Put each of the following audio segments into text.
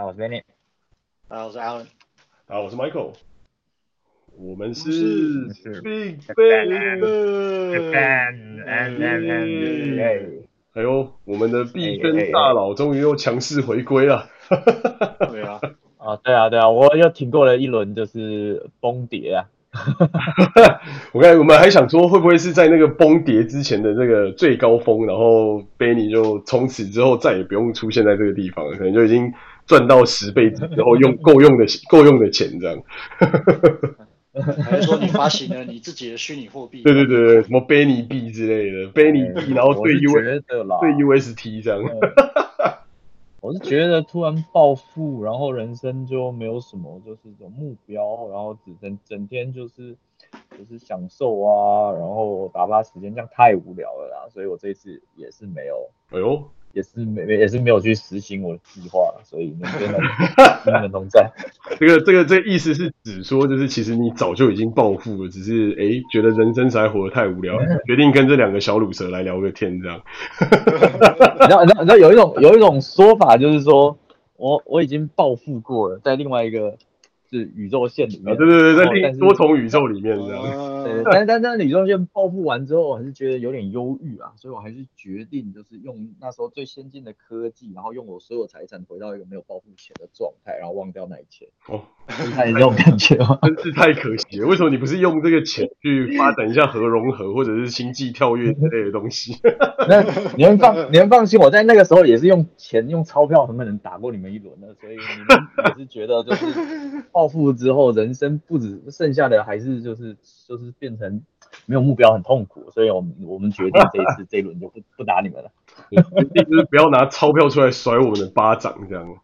我是 Benny。我是 Alan。大家好，我是 Michael。我们是 Big Bang。哎呦，我们的币圈大佬终于又强势回归了。对啊，啊，对啊，对啊，我又挺过了一轮就是崩跌啊。我刚才我们还想说，会不会是在那个崩跌之前的那个最高峰，然后 Benny 就从此之后再也不用出现在这个地方了，可能就已经赚到十倍之后 用够用的够用的钱这样。还是说你发行了你自己的虚拟货币？对对对对，什么 Benny 币之类的，Benny 币，然后对 U 对 UST 这样。我是觉得突然暴富，然后人生就没有什么就是一种目标，然后只整整天就是就是享受啊，然后打发时间，这样太无聊了啦。所以我这次也是没有，哎呦。也是没没也是没有去实行我的计划，所以能跟你们同在。这个这个这个意思是指说，就是其实你早就已经暴富了，只是哎、欸、觉得人生实在活得太无聊，决定跟这两个小卤蛇来聊个天这样。然后然后然后有一种有一种说法就是说，我我已经暴富过了，在另外一个。是宇宙线里面，对对对，在多重宇宙里面这样。但但但宇宙线报复完之后，我还是觉得有点忧郁啊，所以我还是决定就是用那时候最先进的科技，然后用我所有财产回到一个没有报复前的状态，然后忘掉那一切。哦，是这种感觉吗？真是太可惜了。为什么你不是用这个钱去发展一下核融合或者是星际跳跃之类的东西？那你们放，你们放心，我在那个时候也是用钱用钞票，很可能打过你们一轮的，所以你们也是觉得就是。暴富之后，人生不止剩下的还是就是就是变成没有目标，很痛苦。所以我们我们决定这一次 这一轮就不不打你们了，就是不要拿钞票出来甩我们的巴掌，这样。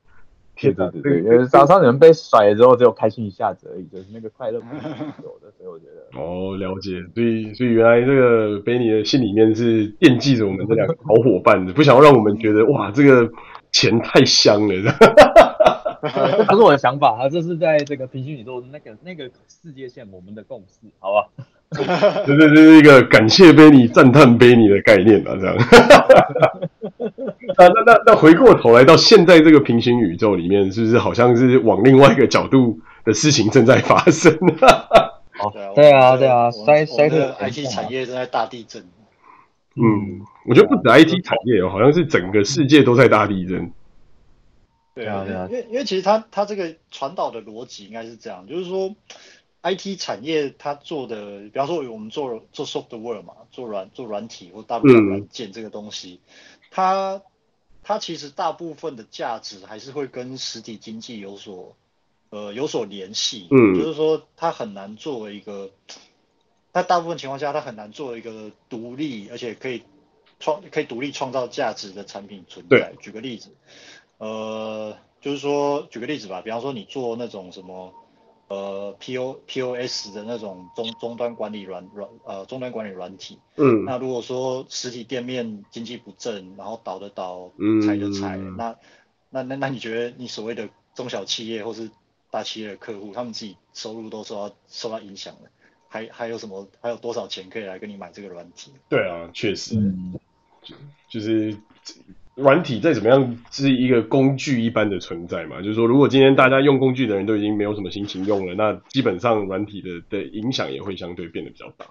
对对对，因为早上你们被甩了之后，只有开心一下子而已，就是那个快乐不是有的，所以我觉得。哦，了解。所以所以原来这个 Benny 的心里面是惦记着我们这两个好伙伴的，不想要让我们觉得哇，这个钱太香了。这不是我的想法啊，这是在这个平行宇宙那个那个世界线我们的共识，好吧？这这是一个感谢 Benny、赞叹 Benny 的概念啊，这样。那那那那回过头来到现在这个平行宇宙里面，是不是好像是往另外一个角度的事情正在发生？哦，对啊，对啊，衰衰退，IT 产业正在大地震。嗯，我觉得不止 IT 产业哦，好像是整个世界都在大地震。对啊，对啊，因为因为其实它它这个传导的逻辑应该是这样，就是说，IT 产业它做的，比方说我们做做 software 嘛，做软做软体或大部分软件这个东西，嗯、它它其实大部分的价值还是会跟实体经济有所呃有所联系，嗯，就是说它很难作为一个，它大部分情况下它很难作为一个独立而且可以创可以独立创造价值的产品存在。举个例子。呃，就是说，举个例子吧，比方说你做那种什么，呃，P O P O S 的那种终终端管理软软呃终端管理软体，嗯，那如果说实体店面经济不振，然后倒的倒，裁的裁，嗯，那那那那你觉得你所谓的中小企业或是大企业的客户，他们自己收入都受到受到影响了，还还有什么还有多少钱可以来跟你买这个软体？对啊，确实，嗯，就就是。软体再怎么样是一个工具一般的存在嘛，就是说，如果今天大家用工具的人都已经没有什么心情用了，那基本上软体的的影响也会相对变得比较大。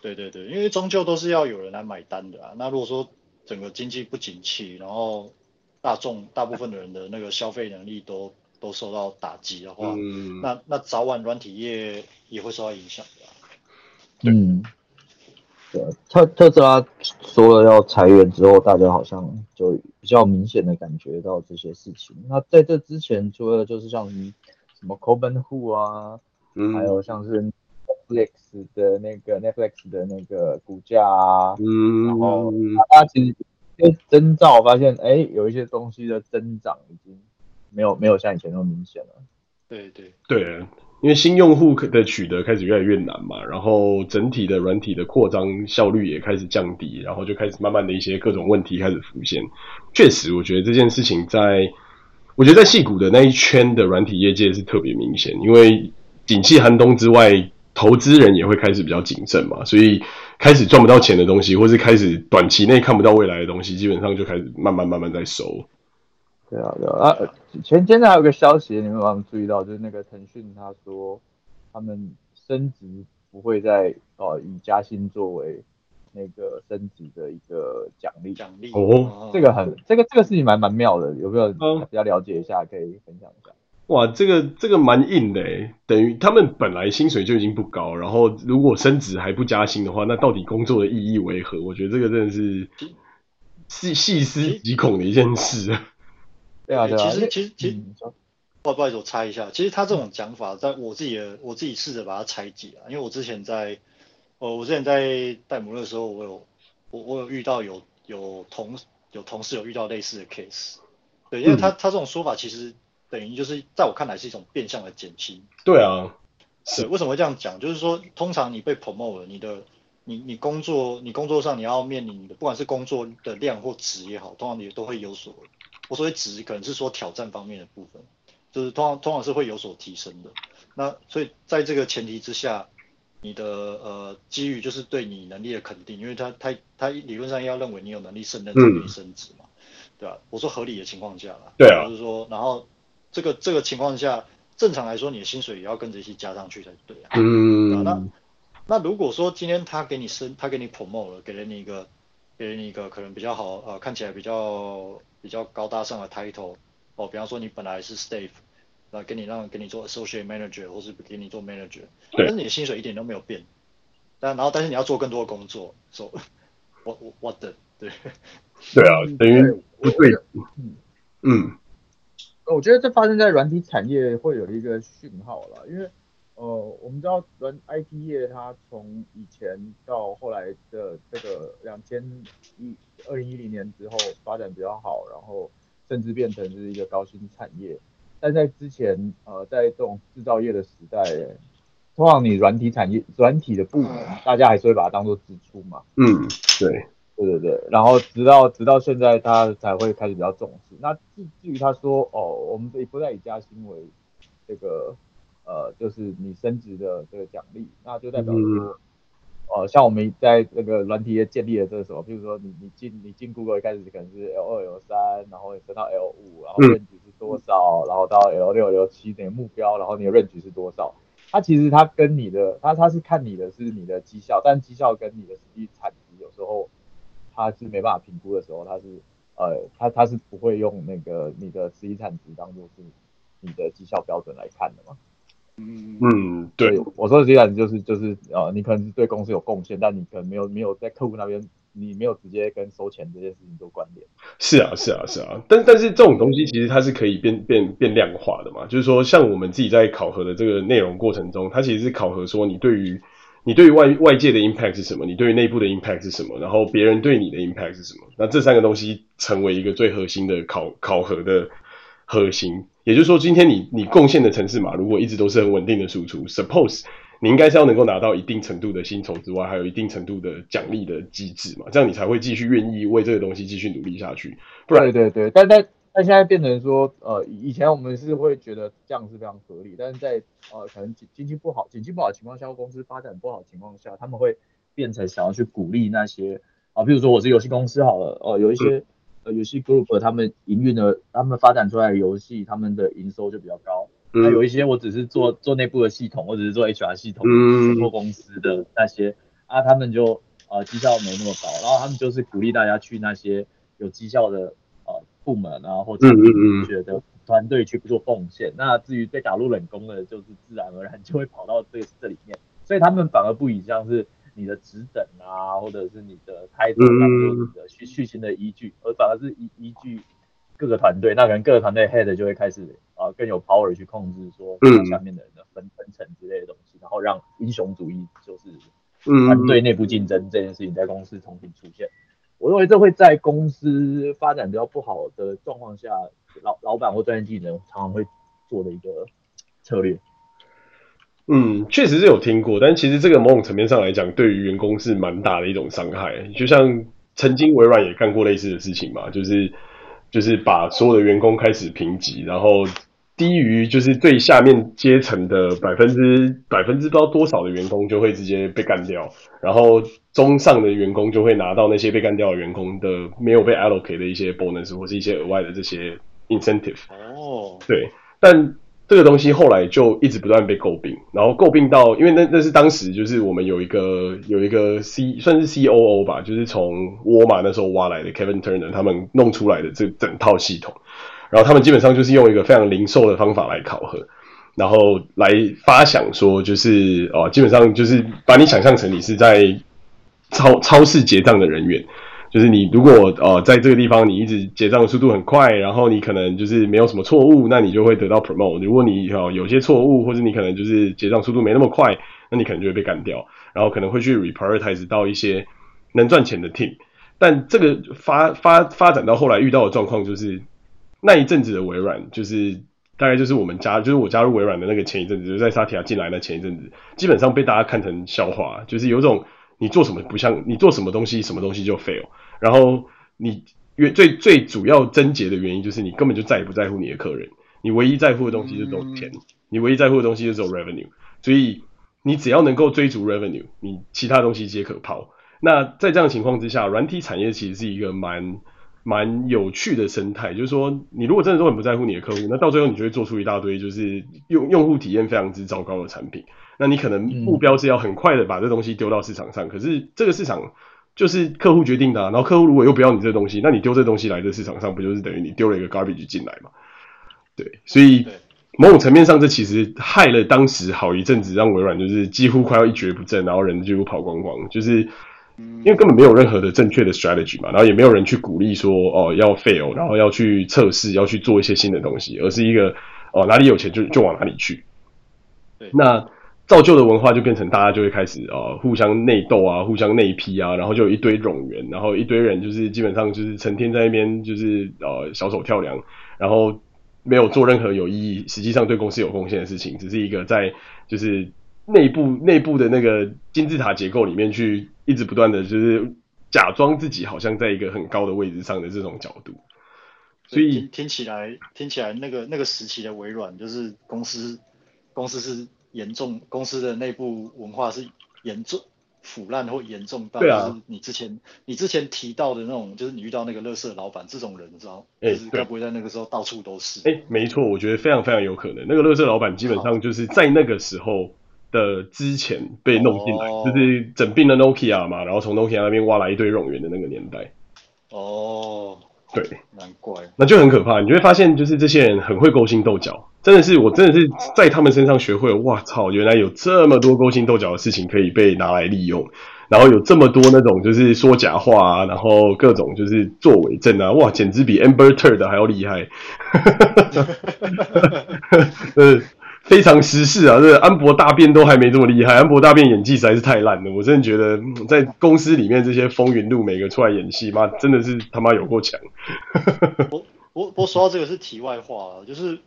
对对对，因为终究都是要有人来买单的啊。那如果说整个经济不景气，然后大众大部分的人的那个消费能力都都受到打击的话，嗯、那那早晚软体业也会受到影响的啊。嗯。对，特特斯拉说了要裁员之后，大家好像就比较明显的感觉到这些事情。那在这之前，除了就是像什么 Robinhood 啊，嗯，还有像是 Netflix 的那个 Netflix 的那个股价啊，嗯，然后大家其实就征兆发现，哎，有一些东西的增长已经没有没有像以前那么明显了。对对对。因为新用户的取得开始越来越难嘛，然后整体的软体的扩张效率也开始降低，然后就开始慢慢的一些各种问题开始浮现。确实，我觉得这件事情在，我觉得在矽谷的那一圈的软体业界是特别明显，因为景气寒冬之外，投资人也会开始比较谨慎嘛，所以开始赚不到钱的东西，或是开始短期内看不到未来的东西，基本上就开始慢慢慢慢在收。对啊，对啊。啊，前前天还有个消息，你们有没有注意到？就是那个腾讯他说，他们升职不会再哦以加薪作为那个升职的一个奖励奖励哦。这个很这个这个事情蛮蛮妙的，有没有比较了解一下？可以分享一下。哇，这个这个蛮硬的诶，等于他们本来薪水就已经不高，然后如果升职还不加薪的话，那到底工作的意义为何？我觉得这个真的是细细思极恐的一件事。对啊，对啊。其实其实其实，不好意思，我猜一下，其实他这种讲法，在我自己的我自己试着把它拆解啊，因为我之前在，呃，我之前在戴姆勒的时候，我有我我有遇到有有同有同事有遇到类似的 case，对，因为他他这种说法其实。等于就是在我看来是一种变相的减薪。对啊，是为什么会这样讲？就是说，通常你被 promote 了，你的你你工作你工作上你要面临你的，不管是工作的量或值也好，通常你都会有所，我所谓值可能是说挑战方面的部分，就是通常通常是会有所提升的。那所以在这个前提之下，你的呃机遇就是对你能力的肯定，因为他他他理论上要认为你有能力胜任，这个升职嘛，对吧？我说合理的情况下啦，对啊，就是说然后。这个这个情况下，正常来说，你的薪水也要跟着一起加上去才对啊。嗯。那那如果说今天他给你升，他给你 promote 了，给了你一个，给了你一个可能比较好，呃，看起来比较比较高大上的 title，哦，比方说你本来是 staff，那给你让给你做 associate manager，或是给你做 manager，但是你的薪水一点都没有变，但然后但是你要做更多的工作，so what what the 对。对啊，等于不对。嗯。嗯我觉得这发生在软体产业会有一个讯号了，因为呃，我们知道软 IT 业它从以前到后来的这个两千一二零一零年之后发展比较好，然后甚至变成是一个高薪产业。但在之前呃，在这种制造业的时代，通常你软体产业软体的部门，大家还是会把它当做支出嘛。嗯，对。对对对，然后直到直到现在，他才会开始比较重视。那至至于他说哦，我们不再以加薪为这个呃，就是你升职的这个奖励，那就代表说，嗯、呃，像我们在那个软体业建立的这个什么，比如说你你进你进 Google 一开始可能是 L 二 L 三，然后你升到 L 五，然后 range 是多少，嗯、然后到 L 六 L 七你的目标，然后你的 range 是多少？它其实它跟你的，它它是看你的是你的绩效，但绩效跟你的实际产值有时候。它是没办法评估的时候，它是呃，它它是不会用那个你的实际产值当做是你的绩效标准来看的嘛。嗯嗯，对，我说的虽然就是就是呃，你可能是对公司有贡献，但你可能没有没有在客户那边，你没有直接跟收钱这件事情做关联。是啊是啊是啊，但但是这种东西其实它是可以变变变量化的嘛，就是说像我们自己在考核的这个内容过程中，它其实是考核说你对于。你对于外外界的 impact 是什么？你对于内部的 impact 是什么？然后别人对你的 impact 是什么？那这三个东西成为一个最核心的考考核的核心。也就是说，今天你你贡献的城市码如果一直都是很稳定的输出，suppose 你应该是要能够拿到一定程度的薪酬之外，还有一定程度的奖励的机制嘛？这样你才会继续愿意为这个东西继续努力下去。不然，对对对，但但。但现在变成说，呃，以前我们是会觉得这样是非常合理，但是在呃可能经经济不好、经济不好的情况下，公司发展不好的情况下，他们会变成想要去鼓励那些啊、呃，比如说我是游戏公司好了，哦、呃，有一些呃游戏 group 他们营运的，他们发展出来的游戏，他们的营收就比较高。那、嗯、有一些我只是做做内部的系统，我只是做 HR 系统，做公司的那些啊，他们就呃绩效没那么高，然后他们就是鼓励大家去那些有绩效的。部门啊，或者觉得团队去做贡献，嗯嗯嗯，那至于被打入冷宫的，就是自然而然就会跑到这这里面，所以他们反而不以像是你的职等啊，或者是你的 title 当做你的续续薪的依据，而反而是依依据各个团队，那可能各个团队 head 就会开始啊更有 power 去控制说下面的人的分分层之类的东西，然后让英雄主义就是团队内部竞争这件事情在公司重新出现。我认为这会在公司发展比较不好的状况下，老老板或专业技能常常会做的一个策略。嗯，确实是有听过，但其实这个某种层面上来讲，对于员工是蛮大的一种伤害。就像曾经微软也干过类似的事情嘛，就是就是把所有的员工开始评级，然后。低于就是最下面阶层的百分之百分之不知道多少的员工就会直接被干掉，然后中上的员工就会拿到那些被干掉的员工的没有被 allocate 的一些 bonus 或是一些额外的这些 incentive。哦，对，但这个东西后来就一直不断被诟病，然后诟病到，因为那那是当时就是我们有一个有一个 C 算是 COO 吧，就是从沃尔玛那时候挖来的 Kevin Turner 他们弄出来的这整套系统，然后他们基本上就是用一个非常零售的方法来考核。然后来发想说，就是哦，基本上就是把你想象成你是在超超市结账的人员，就是你如果呃在这个地方你一直结账的速度很快，然后你可能就是没有什么错误，那你就会得到 promote。如果你哦有些错误，或者你可能就是结账速度没那么快，那你可能就会被干掉，然后可能会去 reprioritize 到一些能赚钱的 team。但这个发发发展到后来遇到的状况就是，那一阵子的微软就是。大概就是我们加，就是我加入微软的那个前一阵子，就是在萨提亚进来的前一阵子，基本上被大家看成笑话，就是有种你做什么不像，你做什么东西，什么东西就 fail。然后你原最最主要症结的原因，就是你根本就再也不在乎你的客人，你唯一在乎的东西就是钱，你唯一在乎的东西就是 revenue。所以你只要能够追逐 revenue，你其他东西皆可抛。那在这样的情况之下，软体产业其实是一个蛮。蛮有趣的生态，就是说，你如果真的都很不在乎你的客户，那到最后你就会做出一大堆就是用用户体验非常之糟糕的产品。那你可能目标是要很快的把这东西丢到市场上，嗯、可是这个市场就是客户决定的啊。然后客户如果又不要你这东西，那你丢这东西来这市场上，不就是等于你丢了一个 garbage 进来嘛？对，所以某种层面上，这其实害了当时好一阵子，让微软就是几乎快要一蹶不振，然后人几乎跑光光，就是。因为根本没有任何的正确的 strategy 嘛，然后也没有人去鼓励说哦要 fail，然后要去测试，要去做一些新的东西，而是一个哦哪里有钱就就往哪里去。对，那造就的文化就变成大家就会开始哦互相内斗啊，互相内批啊，然后就有一堆冗员，然后一堆人就是基本上就是成天在那边就是呃小手跳梁，然后没有做任何有意义，实际上对公司有贡献的事情，只是一个在就是。内部内部的那个金字塔结构里面去一直不断的就是假装自己好像在一个很高的位置上的这种角度，所以听，听起来听起来那个那个时期的微软就是公司公司是严重公司的内部文化是严重腐烂或严重到就是你之前你之前提到的那种就是你遇到那个垃圾老板这种人，你知道，欸、就是该不会在那个时候到处都是？哎、欸，没错，我觉得非常非常有可能，那个垃圾老板基本上就是在那个时候。的之前被弄进来，oh. 就是整并了 Nokia 嘛，然后从 Nokia 那边挖来一堆冗员的那个年代。哦，对，难怪，那就很可怕。你就会发现，就是这些人很会勾心斗角，真的是，我真的是在他们身上学会了。哇操，原来有这么多勾心斗角的事情可以被拿来利用，然后有这么多那种就是说假话啊，然后各种就是作伪证啊，哇，简直比 Amber Turd 还要厉害。嗯。非常时事啊！这安博大辩都还没这么厉害，安博大辩演技实在是太烂了。我真的觉得在公司里面这些风云录每个出来演戏，妈真的是他妈有够强。我我我说到这个是题外话了，就是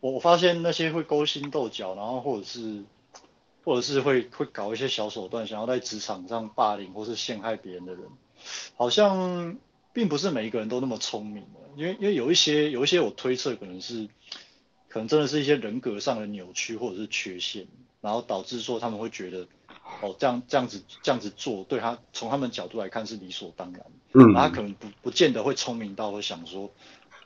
我发现那些会勾心斗角，然后或者是或者是会会搞一些小手段，想要在职场上霸凌或是陷害别人的人，好像并不是每一个人都那么聪明的，因为因为有一些有一些我推测可能是。可能真的是一些人格上的扭曲或者是缺陷，然后导致说他们会觉得，哦，这样这样子这样子做对他从他们角度来看是理所当然，嗯，然后他可能不不见得会聪明到会想说，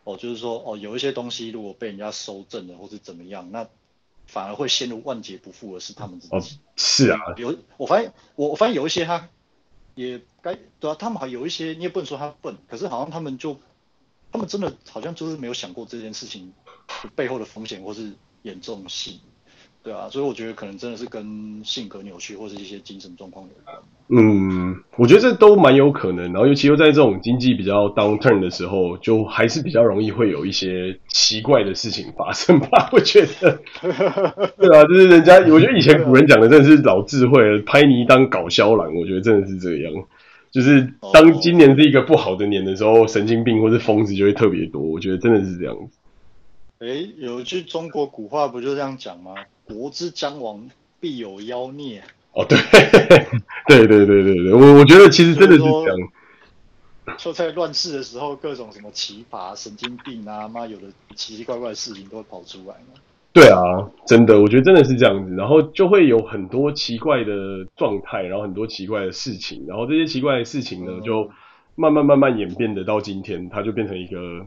哦，就是说哦，有一些东西如果被人家收正了或是怎么样，那反而会陷入万劫不复的是他们自己。哦，是啊，有我发现我我发现有一些他也该对啊，他们还有一些你也不能说他笨，可是好像他们就他们真的好像就是没有想过这件事情。背后的风险或是严重性，对啊，所以我觉得可能真的是跟性格扭曲或是一些精神状况有关。嗯，我觉得这都蛮有可能。然后尤其又在这种经济比较 downturn 的时候，就还是比较容易会有一些奇怪的事情发生吧。我觉得，对啊，就是人家，我觉得以前古人讲的真的是老智慧，拍泥当搞笑郎，我觉得真的是这样。就是当今年是一个不好的年的时候，神经病或是疯子就会特别多。我觉得真的是这样子。诶，有句中国古话不就这样讲吗？国之将亡，必有妖孽。哦，对，对对对对对，我我觉得其实真的是这样。就在乱世的时候，各种什么奇葩、神经病啊，妈有的奇奇怪怪的事情都会跑出来。对啊，真的，我觉得真的是这样子，然后就会有很多奇怪的状态，然后很多奇怪的事情，然后这些奇怪的事情呢，嗯、就慢慢慢慢演变的到今天，它就变成一个。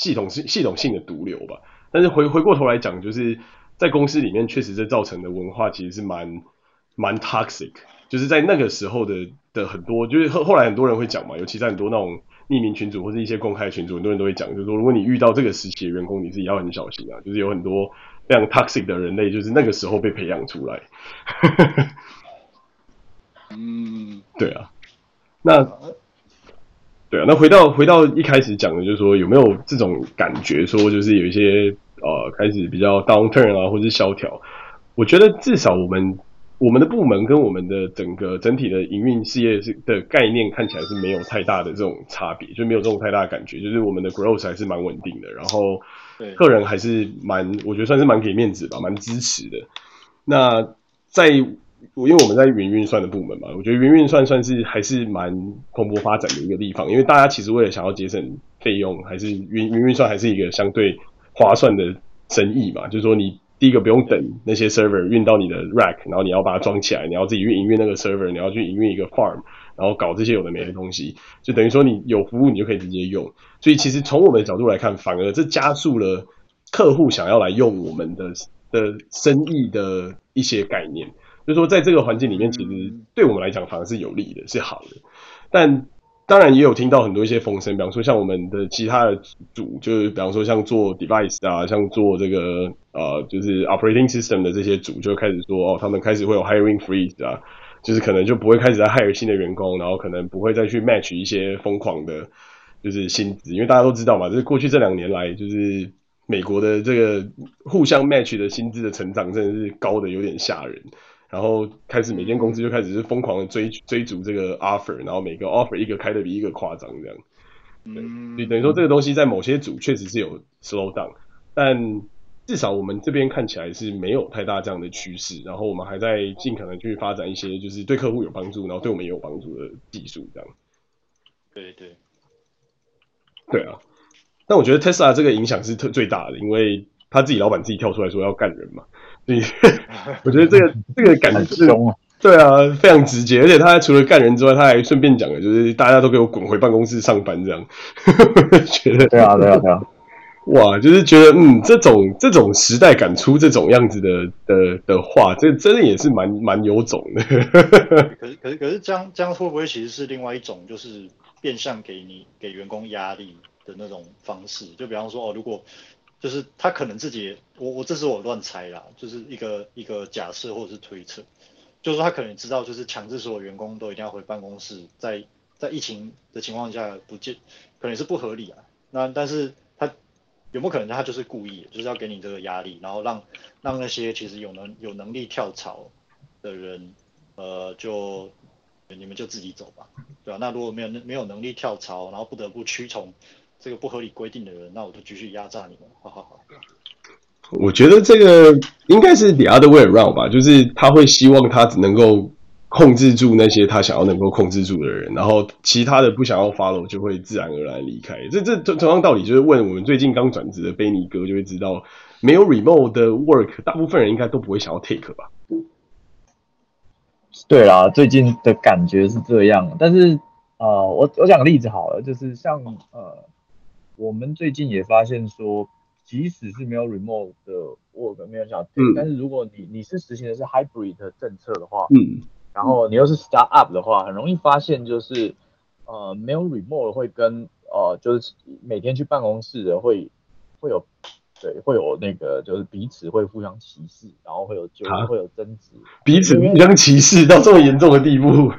系统性系统性的毒瘤吧。但是回回过头来讲，就是在公司里面确实这造成的文化其实是蛮蛮 toxic，就是在那个时候的的很多，就是后后来很多人会讲嘛，尤其在很多那种匿名群组或者一些公开群组，很多人都会讲，就是说如果你遇到这个时期的员工，你自己要很小心啊，就是有很多非常 toxic 的人类，就是那个时候被培养出来。嗯，对啊，那对啊，那回到回到一开始讲的，就是说有没有这种感觉，说就是有一些呃开始比较 downturn 啊，或者是萧条？我觉得至少我们我们的部门跟我们的整个整体的营运事业是的概念看起来是没有太大的这种差别，就没有这种太大的感觉，就是我们的 growth 还是蛮稳定的，然后个人还是蛮我觉得算是蛮给面子吧，蛮支持的。那在因为我们在云运算的部门嘛，我觉得云运算算是还是蛮蓬勃发展的一个地方。因为大家其实为了想要节省费用，还是云云运算还是一个相对划算的生意嘛。就是说，你第一个不用等那些 server 运到你的 rack，然后你要把它装起来，你要自己去营运那个 server，你要去营运一个 farm，然后搞这些有的没的东西，就等于说你有服务你就可以直接用。所以其实从我们的角度来看，反而这加速了客户想要来用我们的的生意的一些概念。就是说，在这个环境里面，其实对我们来讲反而是有利的，是好的。但当然也有听到很多一些风声，比方说像我们的其他的组，就是比方说像做 device 啊，像做这个呃，就是 operating system 的这些组，就开始说哦，他们开始会有 hiring freeze 啊，就是可能就不会开始在 hire 新的员工，然后可能不会再去 match 一些疯狂的，就是薪资，因为大家都知道嘛，就是过去这两年来，就是美国的这个互相 match 的薪资的成长，真的是高的有点吓人。然后开始每间公司就开始是疯狂的追追逐这个 offer，然后每个 offer 一个开的比一个夸张这样。对，所以等于说这个东西在某些组确实是有 slow down，但至少我们这边看起来是没有太大这样的趋势。然后我们还在尽可能去发展一些就是对客户有帮助，然后对我们也有帮助的技术这样。对对对啊，但我觉得 Tesla 这个影响是特最大的，因为他自己老板自己跳出来说要干人嘛。所以 我觉得这个这个感觉是，对啊，非常直接。而且他除了干人之外，他还顺便讲了，就是大家都给我滚回办公室上班这样。觉得对啊，对啊，对啊，哇，就是觉得嗯，这种这种时代敢出这种样子的的的话，这真的也是蛮蛮有种的。可是可是可是这样这样会不会其实是另外一种，就是变相给你给员工压力的那种方式？就比方说哦，如果就是他可能自己，我我这是我乱猜啦，就是一个一个假设或者是推测，就是他可能知道，就是强制所有员工都一定要回办公室，在在疫情的情况下不见，可能是不合理啊。那但是他有没有可能他就是故意，就是要给你这个压力，然后让让那些其实有能有能力跳槽的人，呃，就你们就自己走吧，对吧？那如果没有没有能力跳槽，然后不得不屈从。这个不合理规定的人，那我就继续压榨你们。好好好。我觉得这个应该是 the other way around 吧，就是他会希望他只能够控制住那些他想要能够控制住的人，然后其他的不想要 follow 就会自然而然离开。这这同样道理，就是问我们最近刚转职的贝尼哥就会知道，没有 remote 的 work，大部分人应该都不会想要 take 吧？对啦，最近的感觉是这样。但是呃，我我讲个例子好了，就是像呃。我们最近也发现说，即使是没有 remote 的 work 没有想对，嗯、但是如果你你是实行的是 hybrid 的政策的话，嗯，然后你又是 start up 的话，很容易发现就是，呃，没有 remote 会跟呃，就是每天去办公室的会会有，对，会有那个就是彼此会互相歧视，然后会有就会有争执，彼此互相歧视到这么严重的地步。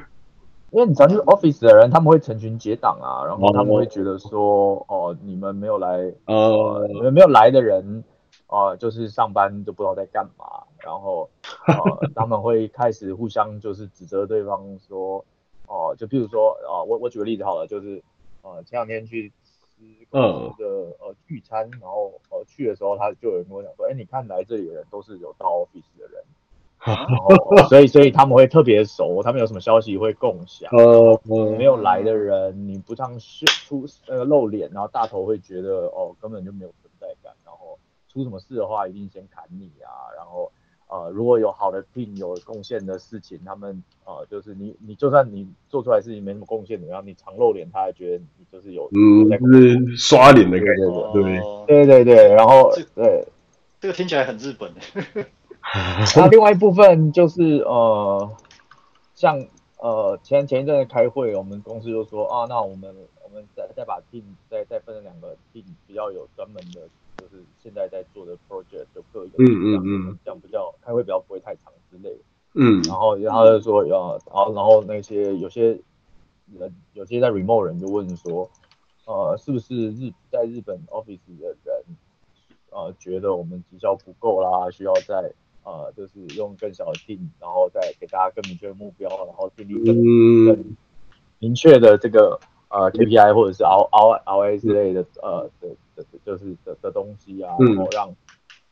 因为你常去 office 的人，他们会成群结党啊，然后他们会觉得说，哦，哦，你们没有来，呃，你们没有来的人，呃，就是上班都不知道在干嘛，然后，呃，他们会开始互相就是指责对方说，哦、呃，就比如说，啊、呃，我我举个例子好了，就是，呃，前两天去吃公司的呃聚餐，然后呃去的时候，他就有人跟我讲说，哎，你看来这里的人都是有到 office 的人。所以，所以他们会特别熟，他们有什么消息会共享。呃，没有来的人，你不常出那个露脸，然后大头会觉得哦，根本就没有存在感。然后出什么事的话，一定先砍你啊。然后，呃，如果有好的 team 有贡献的事情，他们呃，就是你你就算你做出来事情没什么贡献，然后你常露脸，他还觉得你就是有嗯，就是刷脸的感觉，对对对对对，然后对，这个听起来很日本。那另外一部分就是呃，像呃前前一阵子开会，我们公司就说啊，那我们我们再再把 team 再再分成两个 team，比较有专门的。就是现在在做的 project 就各一个，嗯嗯嗯，这样比较开会比较不会太长之类的，嗯，然后然后就说要，然后然后那些有些人有些在 remote 人就问说，呃，是不是日在日本 office 的人，呃，觉得我们绩效不够啦，需要再呃，就是用更小的 team，然后再给大家更明确的目标，然后建立更更明确的这个呃 KPI 或者是 R R RA 之类的呃的。的就是的的东西啊，然后让，嗯、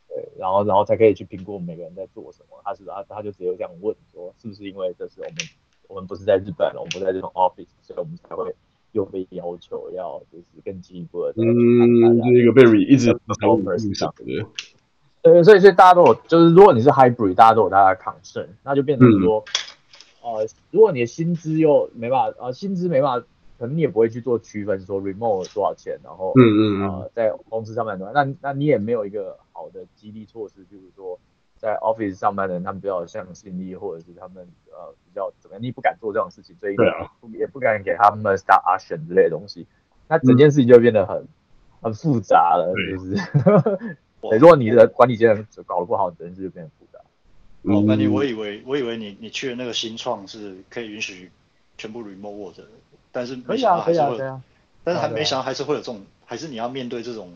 对，然后然后才可以去评估每个人在做什么。他是他他就直接这样问说，是不是因为这是我们我们不是在日本，我们不在这种 office，所以我们才会又被要求要就是更进一步的。嗯，这个被 re 一直在 office 上的。对，所以所以大家都有，就是如果你是 hybrid，大家都有大家的 concern，那就变成说，嗯、呃，如果你的薪资又没办法，呃，薪资没办法。可能你也不会去做区分，说 remote 多少钱，然后嗯嗯呃在公司上班多，那那你也没有一个好的激励措施，就是说在 office 上班的人他们比较有向心力，或者是他们呃比较怎么样，你不敢做这种事情，所以也不敢给他们 start action 之类的东西，那整件事情就变得很、嗯、很复杂了，就是对，如果你的管理阶层搞得不好，整件事就变得复杂。哦，那你我以为我以为你你去的那个新创是可以允许全部 remote work 的。但是没想到还是会，啊啊啊、但是还没想到还是会有这种，啊啊、还是你要面对这种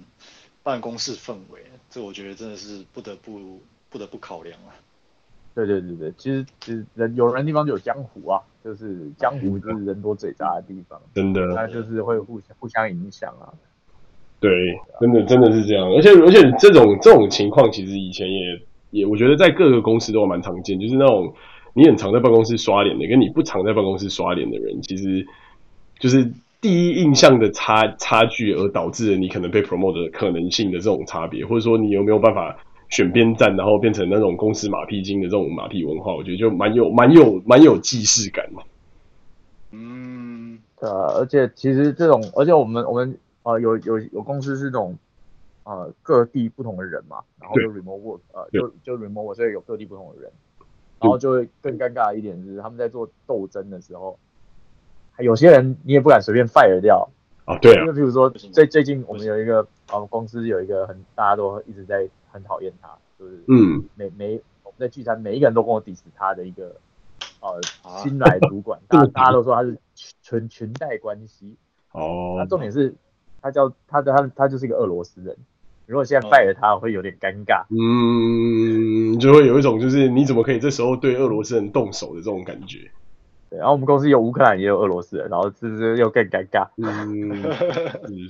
办公室氛围，这我觉得真的是不得不不得不考量啊。对对对对，其实其实人有人的地方就有江湖啊，就是江湖就是人多嘴杂的地方，真的，那就是会互相互相影响啊。对，真的真的是这样，而且而且这种这种情况其实以前也也，我觉得在各个公司都蛮常见，就是那种你很常在办公室刷脸的，跟你不常在办公室刷脸的人，其实。就是第一印象的差差距，而导致了你可能被 promote 的可能性的这种差别，或者说你有没有办法选边站，然后变成那种公司马屁精的这种马屁文化，我觉得就蛮有蛮有蛮有既视感的。嗯，对啊，而且其实这种，而且我们我们呃有有有公司是那种呃各地不同的人嘛，然后就 remote work，呃就就 remote work，所以有各地不同的人，然后就会更尴尬一点就是他们在做斗争的时候。有些人你也不敢随便 fire 掉啊，对啊，就比如说最最近我们有一个呃公司有一个很大家都一直在很讨厌他，就是嗯。每每我们在聚餐每一个人都跟我 diss 他的一个呃新来主管，大家大家都说他是裙裙带关系哦，那重点是他叫他的他他就是一个俄罗斯人，如果现在 fire 他会有点尴尬，嗯，就会有一种就是你怎么可以这时候对俄罗斯人动手的这种感觉。然后我们公司有乌克兰，也有俄罗斯人，然后是不是又更尴尬？嗯，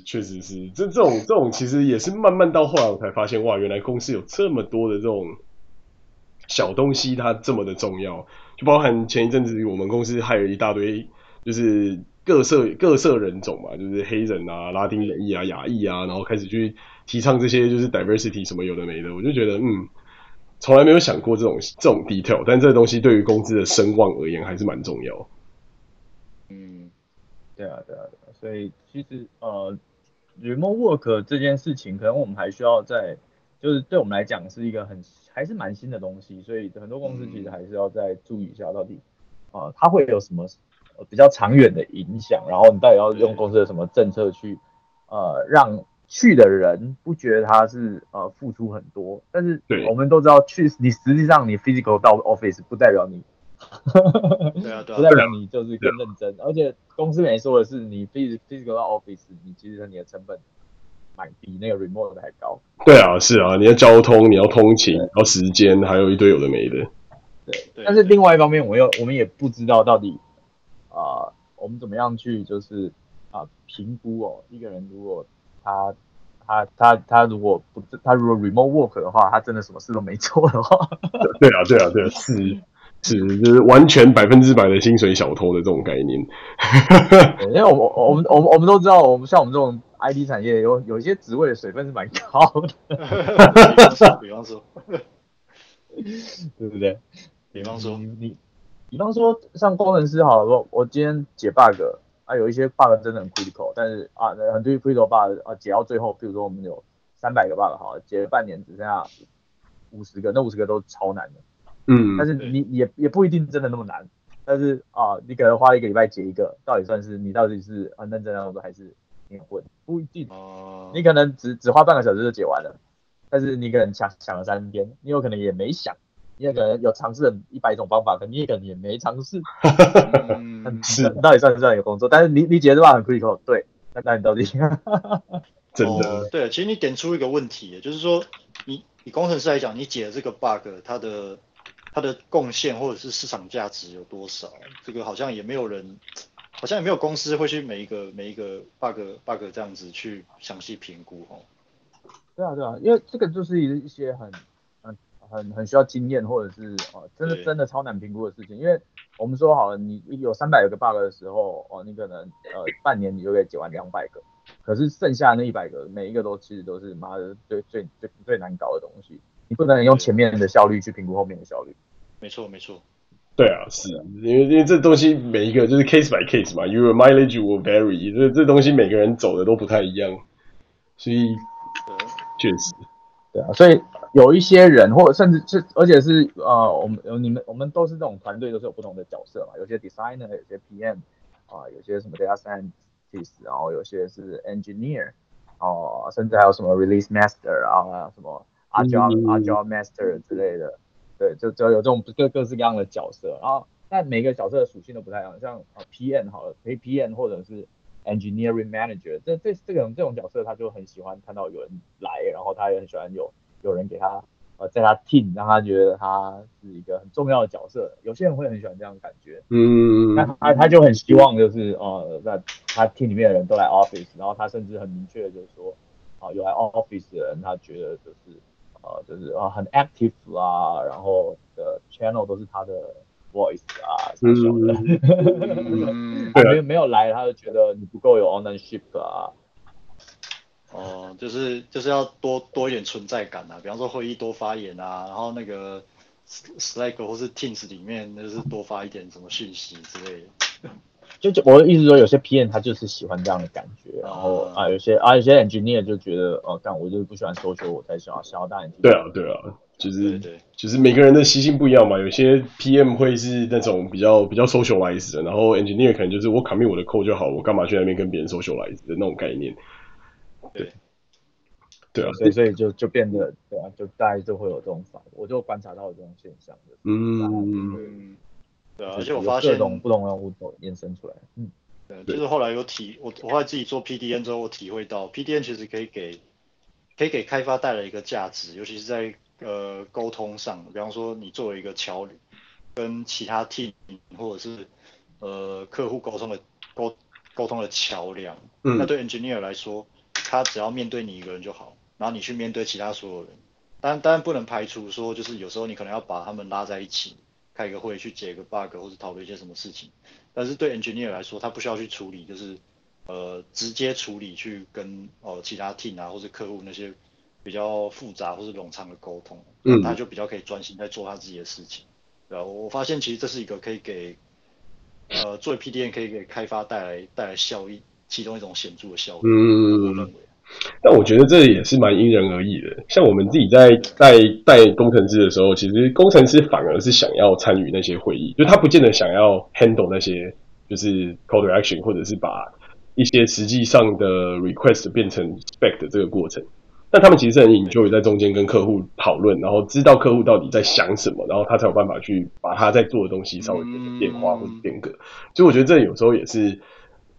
确实是，这这种这种其实也是慢慢到后来我才发现，哇，原来公司有这么多的这种小东西，它这么的重要。就包含前一阵子我们公司还有一大堆，就是各色各色人种嘛，就是黑人啊、拉丁人裔啊、亚裔啊，然后开始去提倡这些就是 diversity 什么有的没的，我就觉得嗯。从来没有想过这种这种 detail，但这个东西对于公司的声望而言还是蛮重要。嗯，对啊，对啊，对啊。所以其实呃，remote work 这件事情，可能我们还需要在，就是对我们来讲是一个很还是蛮新的东西，所以很多公司其实还是要再注意一下，到底啊、呃，它会有什么比较长远的影响，然后你到底要用公司的什么政策去呃让。去的人不觉得他是呃付出很多，但是我们都知道去你实际上你 physical 到 office 不代表你，对啊对啊，不代表你就是更认真，而且公司没说的是你 physical 到 office 你其实你的成本买比那个 remote 的还高。对啊，是啊，你的交通你要通勤，然后时间还有一堆有的没的。对，对，但是另外一方面，我又我们也不知道到底啊、呃，我们怎么样去就是啊评估哦，一个人如果。他他他他如果不他如果 remote work 的话，他真的什么事都没做的话，对啊对啊对啊，是是就是完全百分之百的薪水小偷的这种概念。因为我我我们我们我们都知道，我们像我们这种 IT 产业有有一些职位的水分是蛮高的。比方说，对不对？比方说你你，比方说像工程师好了，我我今天解 bug 啊，有一些 bug 真的很 critical，但是啊，很多 critical bug 啊，解到最后，比如说我们有三百个 bug 好了，解了半年只剩下五十个，那五十个都超难的。嗯，但是你也也不一定真的那么难，但是啊，你可能花一个礼拜解一个，到底算是你到底是很认真的做还是你混？不一定。哦。你可能只只花半个小时就解完了，但是你可能想想了三天，你有可能也没想。你也可能有尝试了一百种方法，可你也可能也没尝试。嗯，是，到底算不算一个工作？但是你你解的话很 critical，对，那那你到底？真的、哦，对，其实你点出一个问题，就是说，你以工程师来讲，你解的这个 bug，它的它的贡献或者是市场价值有多少？这个好像也没有人，好像也没有公司会去每一个每一个 bug bug 这样子去详细评估哦。对啊，对啊，因为这个就是一一些很。很很需要经验，或者是哦，真的真的超难评估的事情。因为我们说好了，你有三百个 bug 的时候，哦，你可能呃半年你就可以解完两百个，可是剩下那一百个，每一个都其实都是妈的最最最最难搞的东西。你不能用前面的效率去评估后面的效率。没错没错。对啊，是啊，因为因为这东西每一个就是 case by case 嘛，your mileage will vary，这这东西每个人走的都不太一样，所以确实。对啊，所以。有一些人，或者甚至是，而且是呃，我们有你们，我们都是这种团队，都是有不同的角色嘛。有些 designer，有些 PM，啊、呃，有些什么 data scientist，然后有些是 engineer，哦、呃，甚至还有什么 release master 啊，什么 agile、嗯、agile master 之类的。对，就就有这种各各式各样的角色。然后，但每个角色的属性都不太一样。像啊 PM 好了，PM 或者是 engineering manager，这这这种这种角色，他就很喜欢看到有人来，然后他也很喜欢有。有人给他呃，在他 team 让他觉得他是一个很重要的角色，有些人会很喜欢这样的感觉，嗯，那他他就很希望就是呃，在他 team 里面的人都来 office，然后他甚至很明确的就是说，啊、呃，有来 office 的人，他觉得就是呃，就是啊、呃、很 active 啊，然后的 channel 都是他的 voice 啊，什么的，嗯，没有没有来，他就觉得你不够有 ownership 啊。哦，就是就是要多多一点存在感啊，比方说会议多发言啊，然后那个 Slack 或是 Teams 里面就是多发一点什么讯息之类的。就就我的意思说，有些 PM 他就是喜欢这样的感觉，然后啊有些啊有些 Engineer 就觉得哦，但我就是不喜欢 social，我才想要想要当 Engineer。对啊对啊，就是对，就是每个人的习性不一样嘛，有些 PM 会是那种比较比较 socialize 的，然后 Engineer 可能就是我 commit 我的 code 就好，我干嘛去那边跟别人 socialize 的那种概念。对，对啊，所以所以就就变得对啊，就大家就会有这种法，我就观察到这种现象的。嗯，对啊，而且我发现各种不同的物种延伸出来。嗯，对，就是后来有体我我后来自己做 PDN 之后，我体会到 PDN 其实可以给可以给开发带来一个价值，尤其是在呃沟通上，比方说你作为一个桥梁，跟其他 team 或者是呃客户沟通的沟沟通的桥梁，嗯，那对 engineer 来说。他只要面对你一个人就好，然后你去面对其他所有人。当然，当然不能排除说，就是有时候你可能要把他们拉在一起，开一个会去解一个 bug 或者讨论一些什么事情。但是对 engineer 来说，他不需要去处理，就是呃直接处理去跟呃其他 team 啊或者客户那些比较复杂或是冗长的沟通，嗯，他就比较可以专心在做他自己的事情。对啊，我发现其实这是一个可以给呃作为 PDN 可以给开发带来带来效益。其中一种显著的效果，嗯，我认为，但我觉得这也是蛮因人而异的。像我们自己在带带工程师的时候，其实工程师反而是想要参与那些会议，就他不见得想要 handle 那些就是 call to action，或者是把一些实际上的 request 变成 spec 的这个过程。但他们其实很 enjoy 在中间跟客户讨论，然后知道客户到底在想什么，然后他才有办法去把他在做的东西稍微变化或者变革。所以我觉得这有时候也是。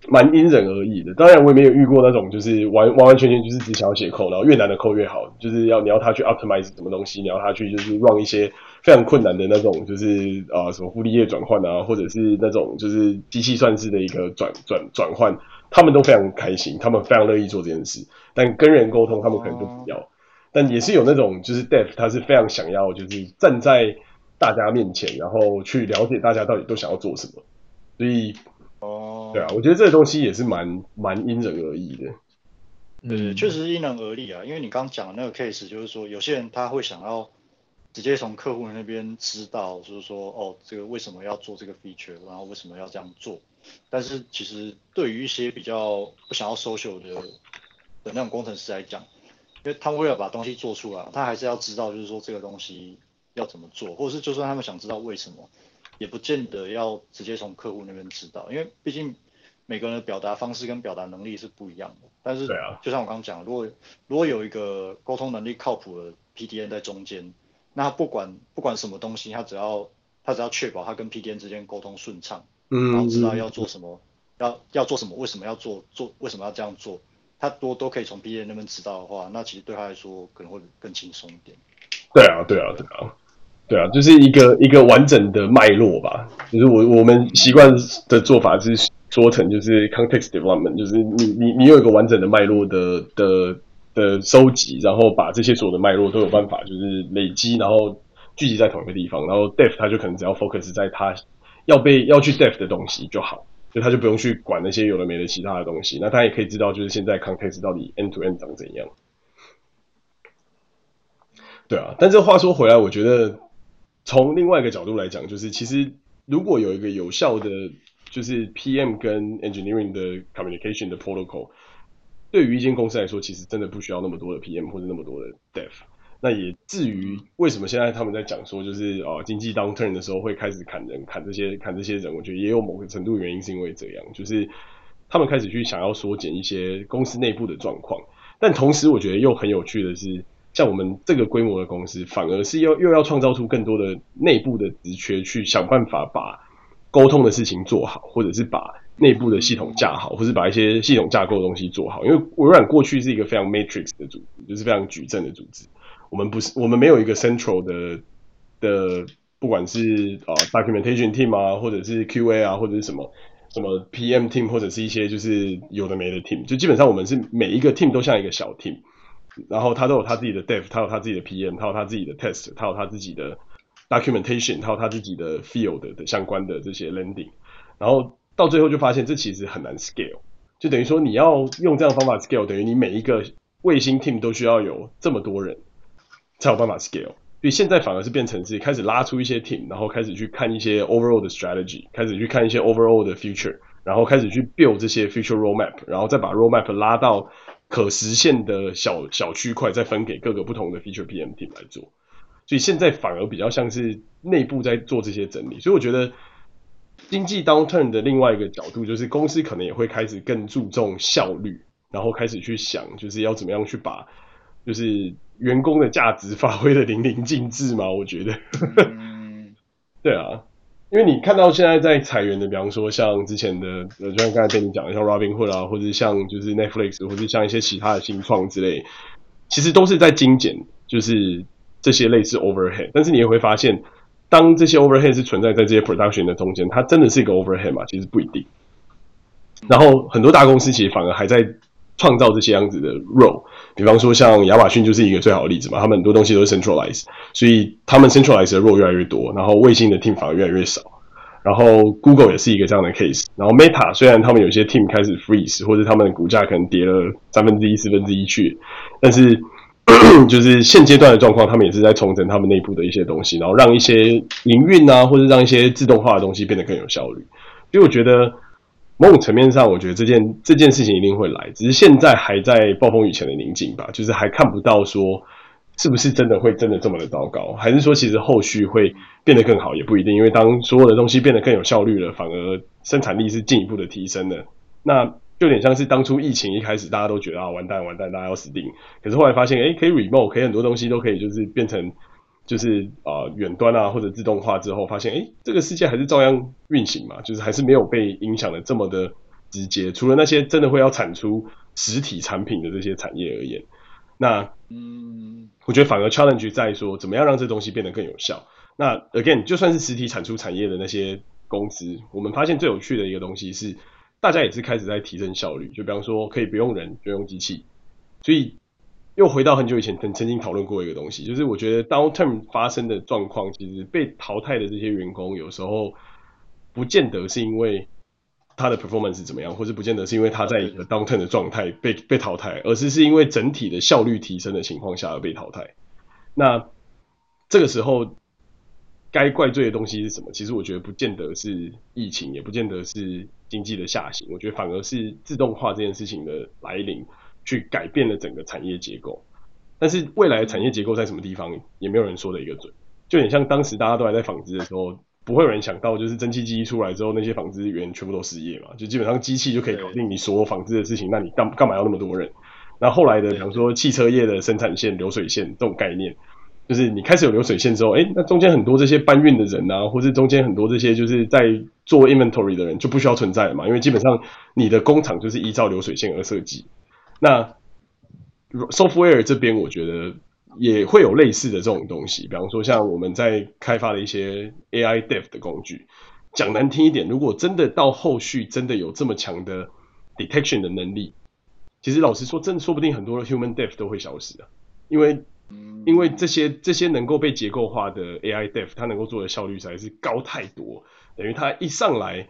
蛮因人而异的，当然我也没有遇过那种就是完完完全全就是只想要写扣然后越难的扣越好，就是要你要他去 optimize 什么东西，你要他去就是 run 一些非常困难的那种，就是啊、什么傅立叶转换啊，或者是那种就是机器算式的一个转转转换，他们都非常开心，他们非常乐意做这件事。但跟人沟通，他们可能就不要。但也是有那种就是 dev，他是非常想要就是站在大家面前，然后去了解大家到底都想要做什么，所以。哦，对啊，我觉得这个东西也是蛮蛮因人而异的。对，确实是因人而异啊。因为你刚刚讲的那个 case，就是说有些人他会想要直接从客户那边知道，就是说哦，这个为什么要做这个 feature，然后为什么要这样做。但是其实对于一些比较不想要 social 的的那种工程师来讲，因为他们为了把东西做出来，他还是要知道，就是说这个东西要怎么做，或者是就算他们想知道为什么，也不见得要直接从客户那边知道，因为毕竟每个人的表达方式跟表达能力是不一样的。但是，就像我刚刚讲，如果如果有一个沟通能力靠谱的 PDN 在中间，那不管不管什么东西，他只要他只要确保他跟 PDN 之间沟通顺畅，嗯，然后知道要做什么，要要做什么，为什么要做做，为什么要这样做。他多都可以从 PDN 那边知道的话，那其实对他来说可能会更轻松一点。对啊，对啊，对啊，对啊，就是一个一个完整的脉络吧。就是我我们习惯的做法是说成就是 context development，就是你你你有一个完整的脉络的的的收集，然后把这些所有的脉络都有办法就是累积，然后聚集在同一个地方，然后 depth 他就可能只要 focus 在它要被要去 depth 的东西就好。所以他就不用去管那些有的没的其他的东西，那它也可以知道就是现在 context 到底 end to end 长怎样。对啊，但这话说回来，我觉得从另外一个角度来讲，就是其实如果有一个有效的，就是 PM 跟 engineering 的 communication 的 protocol，对于一间公司来说，其实真的不需要那么多的 PM 或者那么多的 dev。那也至于为什么现在他们在讲说，就是啊，经济 downturn 的时候会开始砍人、砍这些、砍这些人，我觉得也有某个程度原因是因为这样，就是他们开始去想要缩减一些公司内部的状况。但同时，我觉得又很有趣的是，像我们这个规模的公司，反而是要又要创造出更多的内部的职缺，去想办法把沟通的事情做好，或者是把内部的系统架好，或是把一些系统架构的东西做好。因为微软过去是一个非常 matrix 的组织，就是非常矩阵的组织。我们不是，我们没有一个 central 的的，不管是啊、呃、documentation team 啊，或者是 QA 啊，或者是什么什么 PM team，或者是一些就是有的没的 team，就基本上我们是每一个 team 都像一个小 team，然后他都有他自己的 dev，他有他自己的 PM，他有他自己的 test，他有他自己的 documentation，还有他自己的 field 的相关的这些 landing，然后到最后就发现这其实很难 scale，就等于说你要用这样的方法 scale，等于你每一个卫星 team 都需要有这么多人。才有办法 scale，所以现在反而是变成是开始拉出一些 team，然后开始去看一些 overall 的 strategy，开始去看一些 overall 的 future，然后开始去 build 这些 future roadmap，然后再把 roadmap 拉到可实现的小小区块，再分给各个不同的 feature PM team 来做。所以现在反而比较像是内部在做这些整理。所以我觉得经济 downturn 的另外一个角度，就是公司可能也会开始更注重效率，然后开始去想，就是要怎么样去把，就是。员工的价值发挥的淋漓尽致嘛？我觉得，对啊，因为你看到现在在裁员的，比方说像之前的，呃，就像刚才跟你讲的，像 Robinhood 啊，或者像就是 Netflix，或者像一些其他的新创之类，其实都是在精简，就是这些类似 overhead。但是你也会发现，当这些 overhead 是存在在这些 production 的中间，它真的是一个 overhead 嘛？其实不一定。然后很多大公司其实反而还在。创造这些样子的 role，比方说像亚马逊就是一个最好的例子嘛，他们很多东西都是 centralized，所以他们 centralized 的 role 越来越多，然后卫星的 team 反而越来越少，然后 Google 也是一个这样的 case，然后 Meta 虽然他们有些 team 开始 freeze，或者他们的股价可能跌了三分之一、四分之一去，但是 就是现阶段的状况，他们也是在重整他们内部的一些东西，然后让一些营运啊，或者让一些自动化的东西变得更有效率，所以我觉得。某种层面上，我觉得这件这件事情一定会来，只是现在还在暴风雨前的宁静吧，就是还看不到说是不是真的会真的这么的糟糕，还是说其实后续会变得更好也不一定，因为当所有的东西变得更有效率了，反而生产力是进一步的提升了，那就有点像是当初疫情一开始大家都觉得啊完蛋完蛋，大家要死定，可是后来发现诶可以 remote，可以很多东西都可以就是变成。就是啊，远端啊，或者自动化之后，发现诶，这个世界还是照样运行嘛，就是还是没有被影响的这么的直接。除了那些真的会要产出实体产品的这些产业而言，那嗯，我觉得反而 challenge 在说，怎么样让这东西变得更有效。那 again，就算是实体产出产业的那些公司，我们发现最有趣的一个东西是，大家也是开始在提升效率。就比方说，可以不用人，就用机器，所以。又回到很久以前曾曾经讨论过一个东西，就是我觉得 downturn 发生的状况，其实被淘汰的这些员工，有时候不见得是因为他的 performance 怎么样，或是不见得是因为他在一个 downturn 的状态被被淘汰，而是是因为整体的效率提升的情况下而被淘汰。那这个时候该怪罪的东西是什么？其实我觉得不见得是疫情，也不见得是经济的下行，我觉得反而是自动化这件事情的来临，去改变了整个产业结构。但是未来的产业结构在什么地方，也没有人说的一个准。就很像当时大家都还在纺织的时候，不会有人想到，就是蒸汽机出来之后，那些纺织员全部都失业嘛，就基本上机器就可以搞定你所有纺织的事情，那你干干嘛要那么多人？那后来的，比方说汽车业的生产线、流水线这种概念，就是你开始有流水线之后，哎，那中间很多这些搬运的人啊，或是中间很多这些就是在做 inventory 的人就不需要存在了嘛，因为基本上你的工厂就是依照流水线而设计。那 software 这边，我觉得。也会有类似的这种东西，比方说像我们在开发的一些 AI dev 的工具，讲难听一点，如果真的到后续真的有这么强的 detection 的能力，其实老实说，真的说不定很多的 human dev 都会消失啊，因为因为这些这些能够被结构化的 AI dev，它能够做的效率实在是高太多，等于它一上来。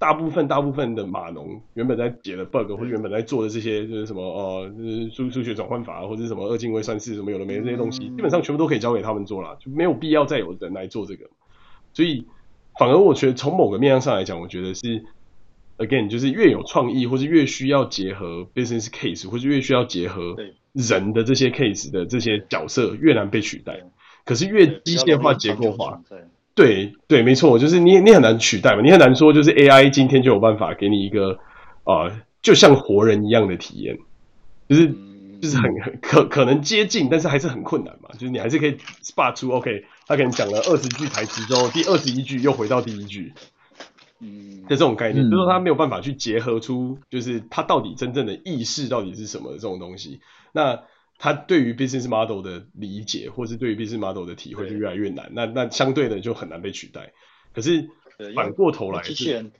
大部分大部分的码农原本在解的 bug，或者原本在做的这些就是什么呃，就是数数学转换法，或者什么二进位算式什么有的没的这些东西，基本上全部都可以交给他们做了，就没有必要再有人来做这个。所以反而我觉得从某个面向上来讲，我觉得是 again 就是越有创意，或是越需要结合 business case，或是越需要结合人的这些 case 的这些角色越难被取代。可是越机械化结构化。对对，没错，就是你你很难取代嘛，你很难说就是 AI 今天就有办法给你一个啊、呃，就像活人一样的体验，就是就是很很可可能接近，但是还是很困难嘛，就是你还是可以 spot 出 OK，他可能讲了二十句台词之后，第二十一句又回到第一句，嗯，的这种概念，就是说他没有办法去结合出，就是他到底真正的意识到底是什么这种东西，那。他对于 business model 的理解，或是对于 business model 的体会就越来越难，那那相对的就很难被取代。可是反过头来，机器人，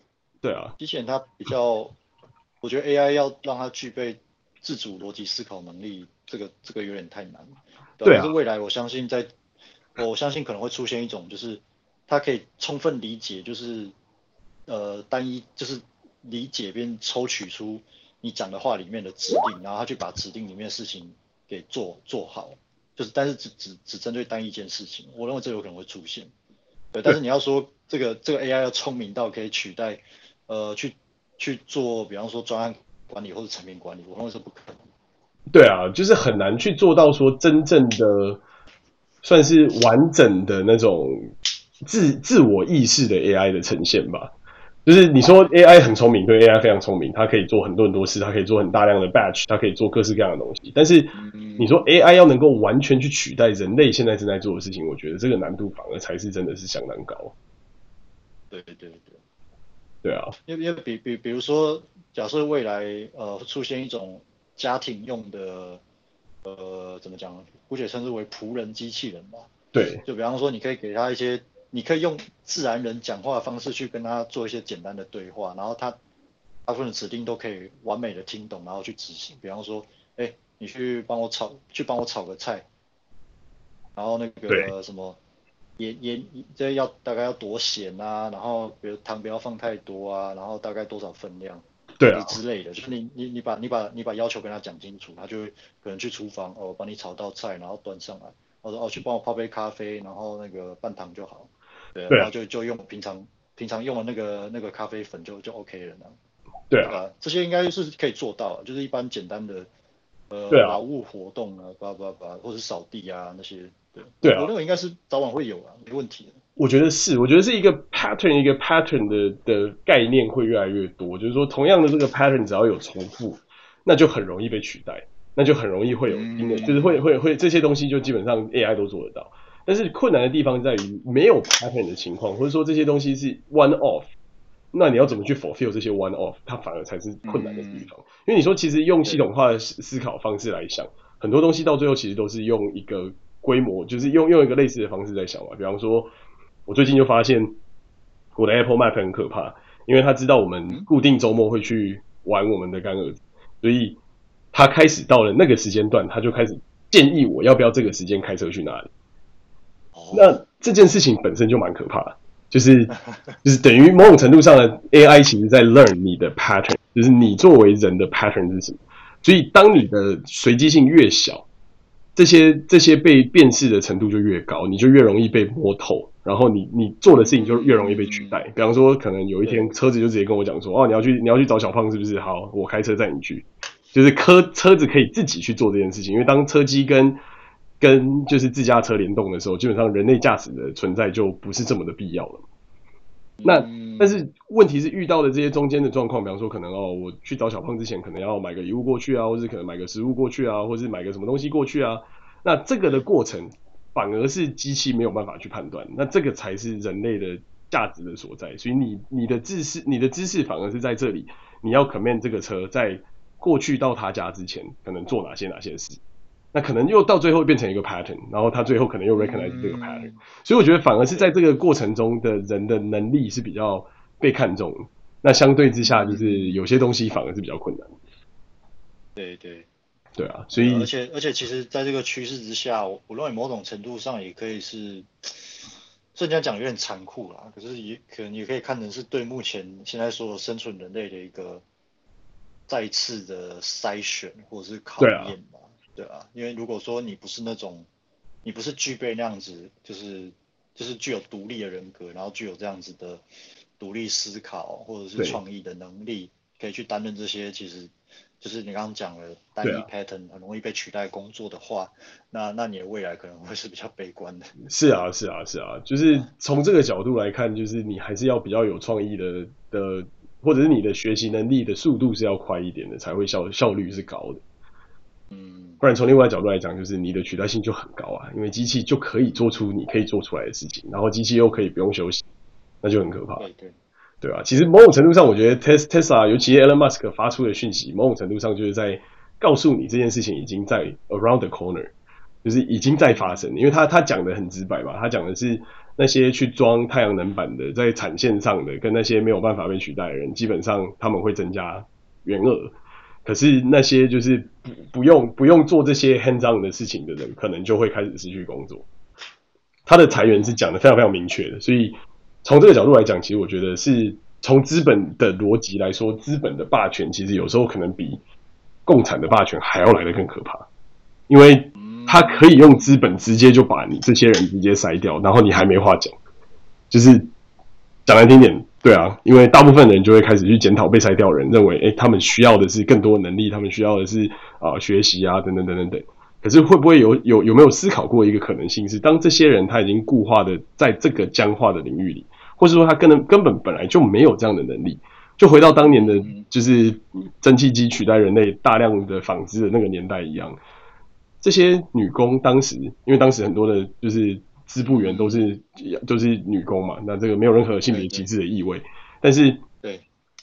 对啊，机器人它比较，我觉得 AI 要让它具备自主逻辑思考能力，这个这个有点太难。对啊。可是未来我相信在，我相信可能会出现一种，就是它可以充分理解，就是呃单一，就是理解并抽取出你讲的话里面的指令，然后他去把指令里面的事情。给做做好，就是但是只只只针对单一件事情，我认为这有可能会出现。对，但是你要说这个这个 AI 要聪明到可以取代，呃，去去做，比方说专案管理或者产品管理，我认为是不可能。对啊，就是很难去做到说真正的算是完整的那种自自我意识的 AI 的呈现吧。就是你说 AI 很聪明，对 AI 非常聪明，它可以做很多很多事，它可以做很大量的 batch，它可以做各式各样的东西。但是你说 AI 要能够完全去取代人类现在正在做的事情，我觉得这个难度反而才是真的是相当高。对对对对，啊，因为因为比比比如说，假设未来呃出现一种家庭用的呃怎么讲，姑且称之为仆人机器人吧。对，就比方说你可以给他一些。你可以用自然人讲话的方式去跟他做一些简单的对话，然后他大部分的指令都可以完美的听懂，然后去执行。比方说，哎、欸，你去帮我炒，去帮我炒个菜，然后那个什么盐盐这要大概要多咸啊，然后比如糖不要放太多啊，然后大概多少分量，对啊之类的，就是你你你把你把你把要求跟他讲清楚，他就会可能去厨房哦，帮你炒道菜，然后端上来，我说哦去帮我泡杯咖啡，然后那个半糖就好。对，然后就就用平常平常用的那个那个咖啡粉就就 OK 了呢。对啊，这些应该是可以做到，就是一般简单的呃劳务活动啊，叭叭叭，或者是扫地啊那些。对对啊，我认为应该是早晚会有啊，没问题的。我觉得是，我觉得是一个 pattern 一个 pattern 的的概念会越来越多，就是说同样的这个 pattern 只要有重复，那就很容易被取代，那就很容易会有就是会会会这些东西就基本上 AI 都做得到。但是困难的地方在于没有 pattern 的情况，或者说这些东西是 one off，那你要怎么去 fulfill 这些 one off，它反而才是困难的地方。因为你说其实用系统化的思思考方式来想，很多东西到最后其实都是用一个规模，就是用用一个类似的方式在想嘛。比方说，我最近就发现我的 Apple Map 很可怕，因为他知道我们固定周末会去玩我们的干儿子，所以他开始到了那个时间段，他就开始建议我要不要这个时间开车去哪里。那这件事情本身就蛮可怕的，就是 就是等于某种程度上的 AI 其实在 learn 你的 pattern，就是你作为人的 pattern 是什么。所以当你的随机性越小，这些这些被辨识的程度就越高，你就越容易被摸透，然后你你做的事情就越容易被取代。比方说，可能有一天车子就直接跟我讲说，哦，你要去你要去找小胖是不是？好，我开车载你去。就是车车子可以自己去做这件事情，因为当车机跟跟就是自驾车联动的时候，基本上人类驾驶的存在就不是这么的必要了。那但是问题是遇到的这些中间的状况，比方说可能哦，我去找小胖之前，可能要买个礼物过去啊，或是可能买个食物过去啊，或是买个什么东西过去啊。那这个的过程反而是机器没有办法去判断，那这个才是人类的价值的所在。所以你你的知识你的知识反而是在这里，你要 command 这个车在过去到他家之前，可能做哪些哪些事。那可能又到最后变成一个 pattern，然后他最后可能又 recognize 这个 pattern，、嗯、所以我觉得反而是在这个过程中的人的能力是比较被看重。那相对之下，就是有些东西反而是比较困难。对对对啊，所以而且而且其实在这个趋势之下，我认为某种程度上也可以是，虽然讲有点残酷啦，可是也可能也可以看成是对目前现在所有生存人类的一个再次的筛选或者是考验吧。对啊，因为如果说你不是那种，你不是具备那样子，就是就是具有独立的人格，然后具有这样子的独立思考或者是创意的能力，可以去担任这些，其实就是你刚刚讲的单一 pattern 很容易被取代工作的话，那那你的未来可能会是比较悲观的。是啊，是啊，是啊，就是从这个角度来看，就是你还是要比较有创意的的，或者是你的学习能力的速度是要快一点的，才会效效率是高的。嗯，不然从另外一角度来讲，就是你的取代性就很高啊，因为机器就可以做出你可以做出来的事情，然后机器又可以不用休息，那就很可怕。对对，对啊，其实某种程度上，我觉得 Tesla，尤其 Elon Musk 发出的讯息，某种程度上就是在告诉你这件事情已经在 around the corner，就是已经在发生。因为他他讲的很直白嘛，他讲的是那些去装太阳能板的，在产线上的，跟那些没有办法被取代的人，基本上他们会增加员额。可是那些就是不不用不用做这些 hands-on 的事情的人，可能就会开始失去工作。他的裁员是讲的非常非常明确的，所以从这个角度来讲，其实我觉得是从资本的逻辑来说，资本的霸权其实有时候可能比共产的霸权还要来得更可怕，因为他可以用资本直接就把你这些人直接筛掉，然后你还没话讲，就是讲难听点。对啊，因为大部分人就会开始去检讨被筛掉人，认为诶他们需要的是更多能力，他们需要的是啊、呃、学习啊等等等等等。可是会不会有有有没有思考过一个可能性是，当这些人他已经固化的在这个僵化的领域里，或是说他根本根本本来就没有这样的能力，就回到当年的就是蒸汽机取代人类大量的纺织的那个年代一样，这些女工当时因为当时很多的就是。织布员都是都是女工嘛，那这个没有任何性别歧视的意味。但是，对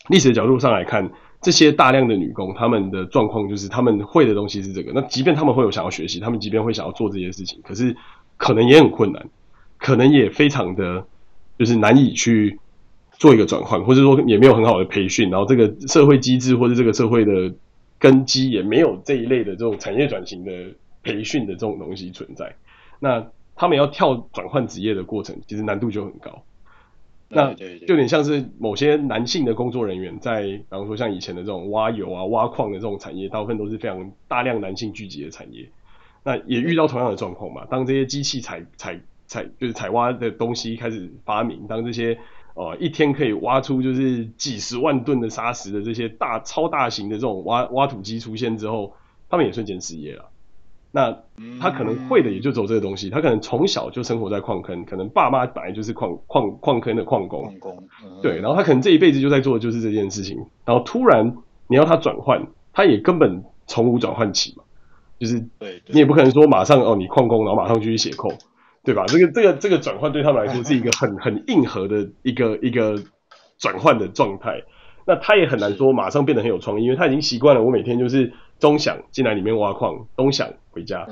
历史的角度上来看，这些大量的女工，她们的状况就是她们会的东西是这个。那即便她们会有想要学习，她们即便会想要做这些事情，可是可能也很困难，可能也非常的就是难以去做一个转换，或者说也没有很好的培训，然后这个社会机制或者这个社会的根基也没有这一类的这种产业转型的培训的这种东西存在。那他们要跳转换职业的过程，其实难度就很高。那就有点像是某些男性的工作人员，在比方说像以前的这种挖油啊、挖矿的这种产业，大部分都是非常大量男性聚集的产业。那也遇到同样的状况嘛。当这些机器采采采就是采挖的东西开始发明，当这些呃一天可以挖出就是几十万吨的砂石的这些大超大型的这种挖挖土机出现之后，他们也瞬间失业了。那他可能会的也就走这个东西，他可能从小就生活在矿坑，可能爸妈本来就是矿矿矿坑的矿工，矿工，对，然后他可能这一辈子就在做的就是这件事情，然后突然你要他转换，他也根本从无转换起嘛，就是对你也不可能说马上哦你矿工，然后马上就去写扣，对吧？这个这个这个转换对他们来说是一个很很硬核的一个一个转换的状态，那他也很难说马上变得很有创意，因为他已经习惯了我每天就是。钟响进来里面挖矿，东想回家，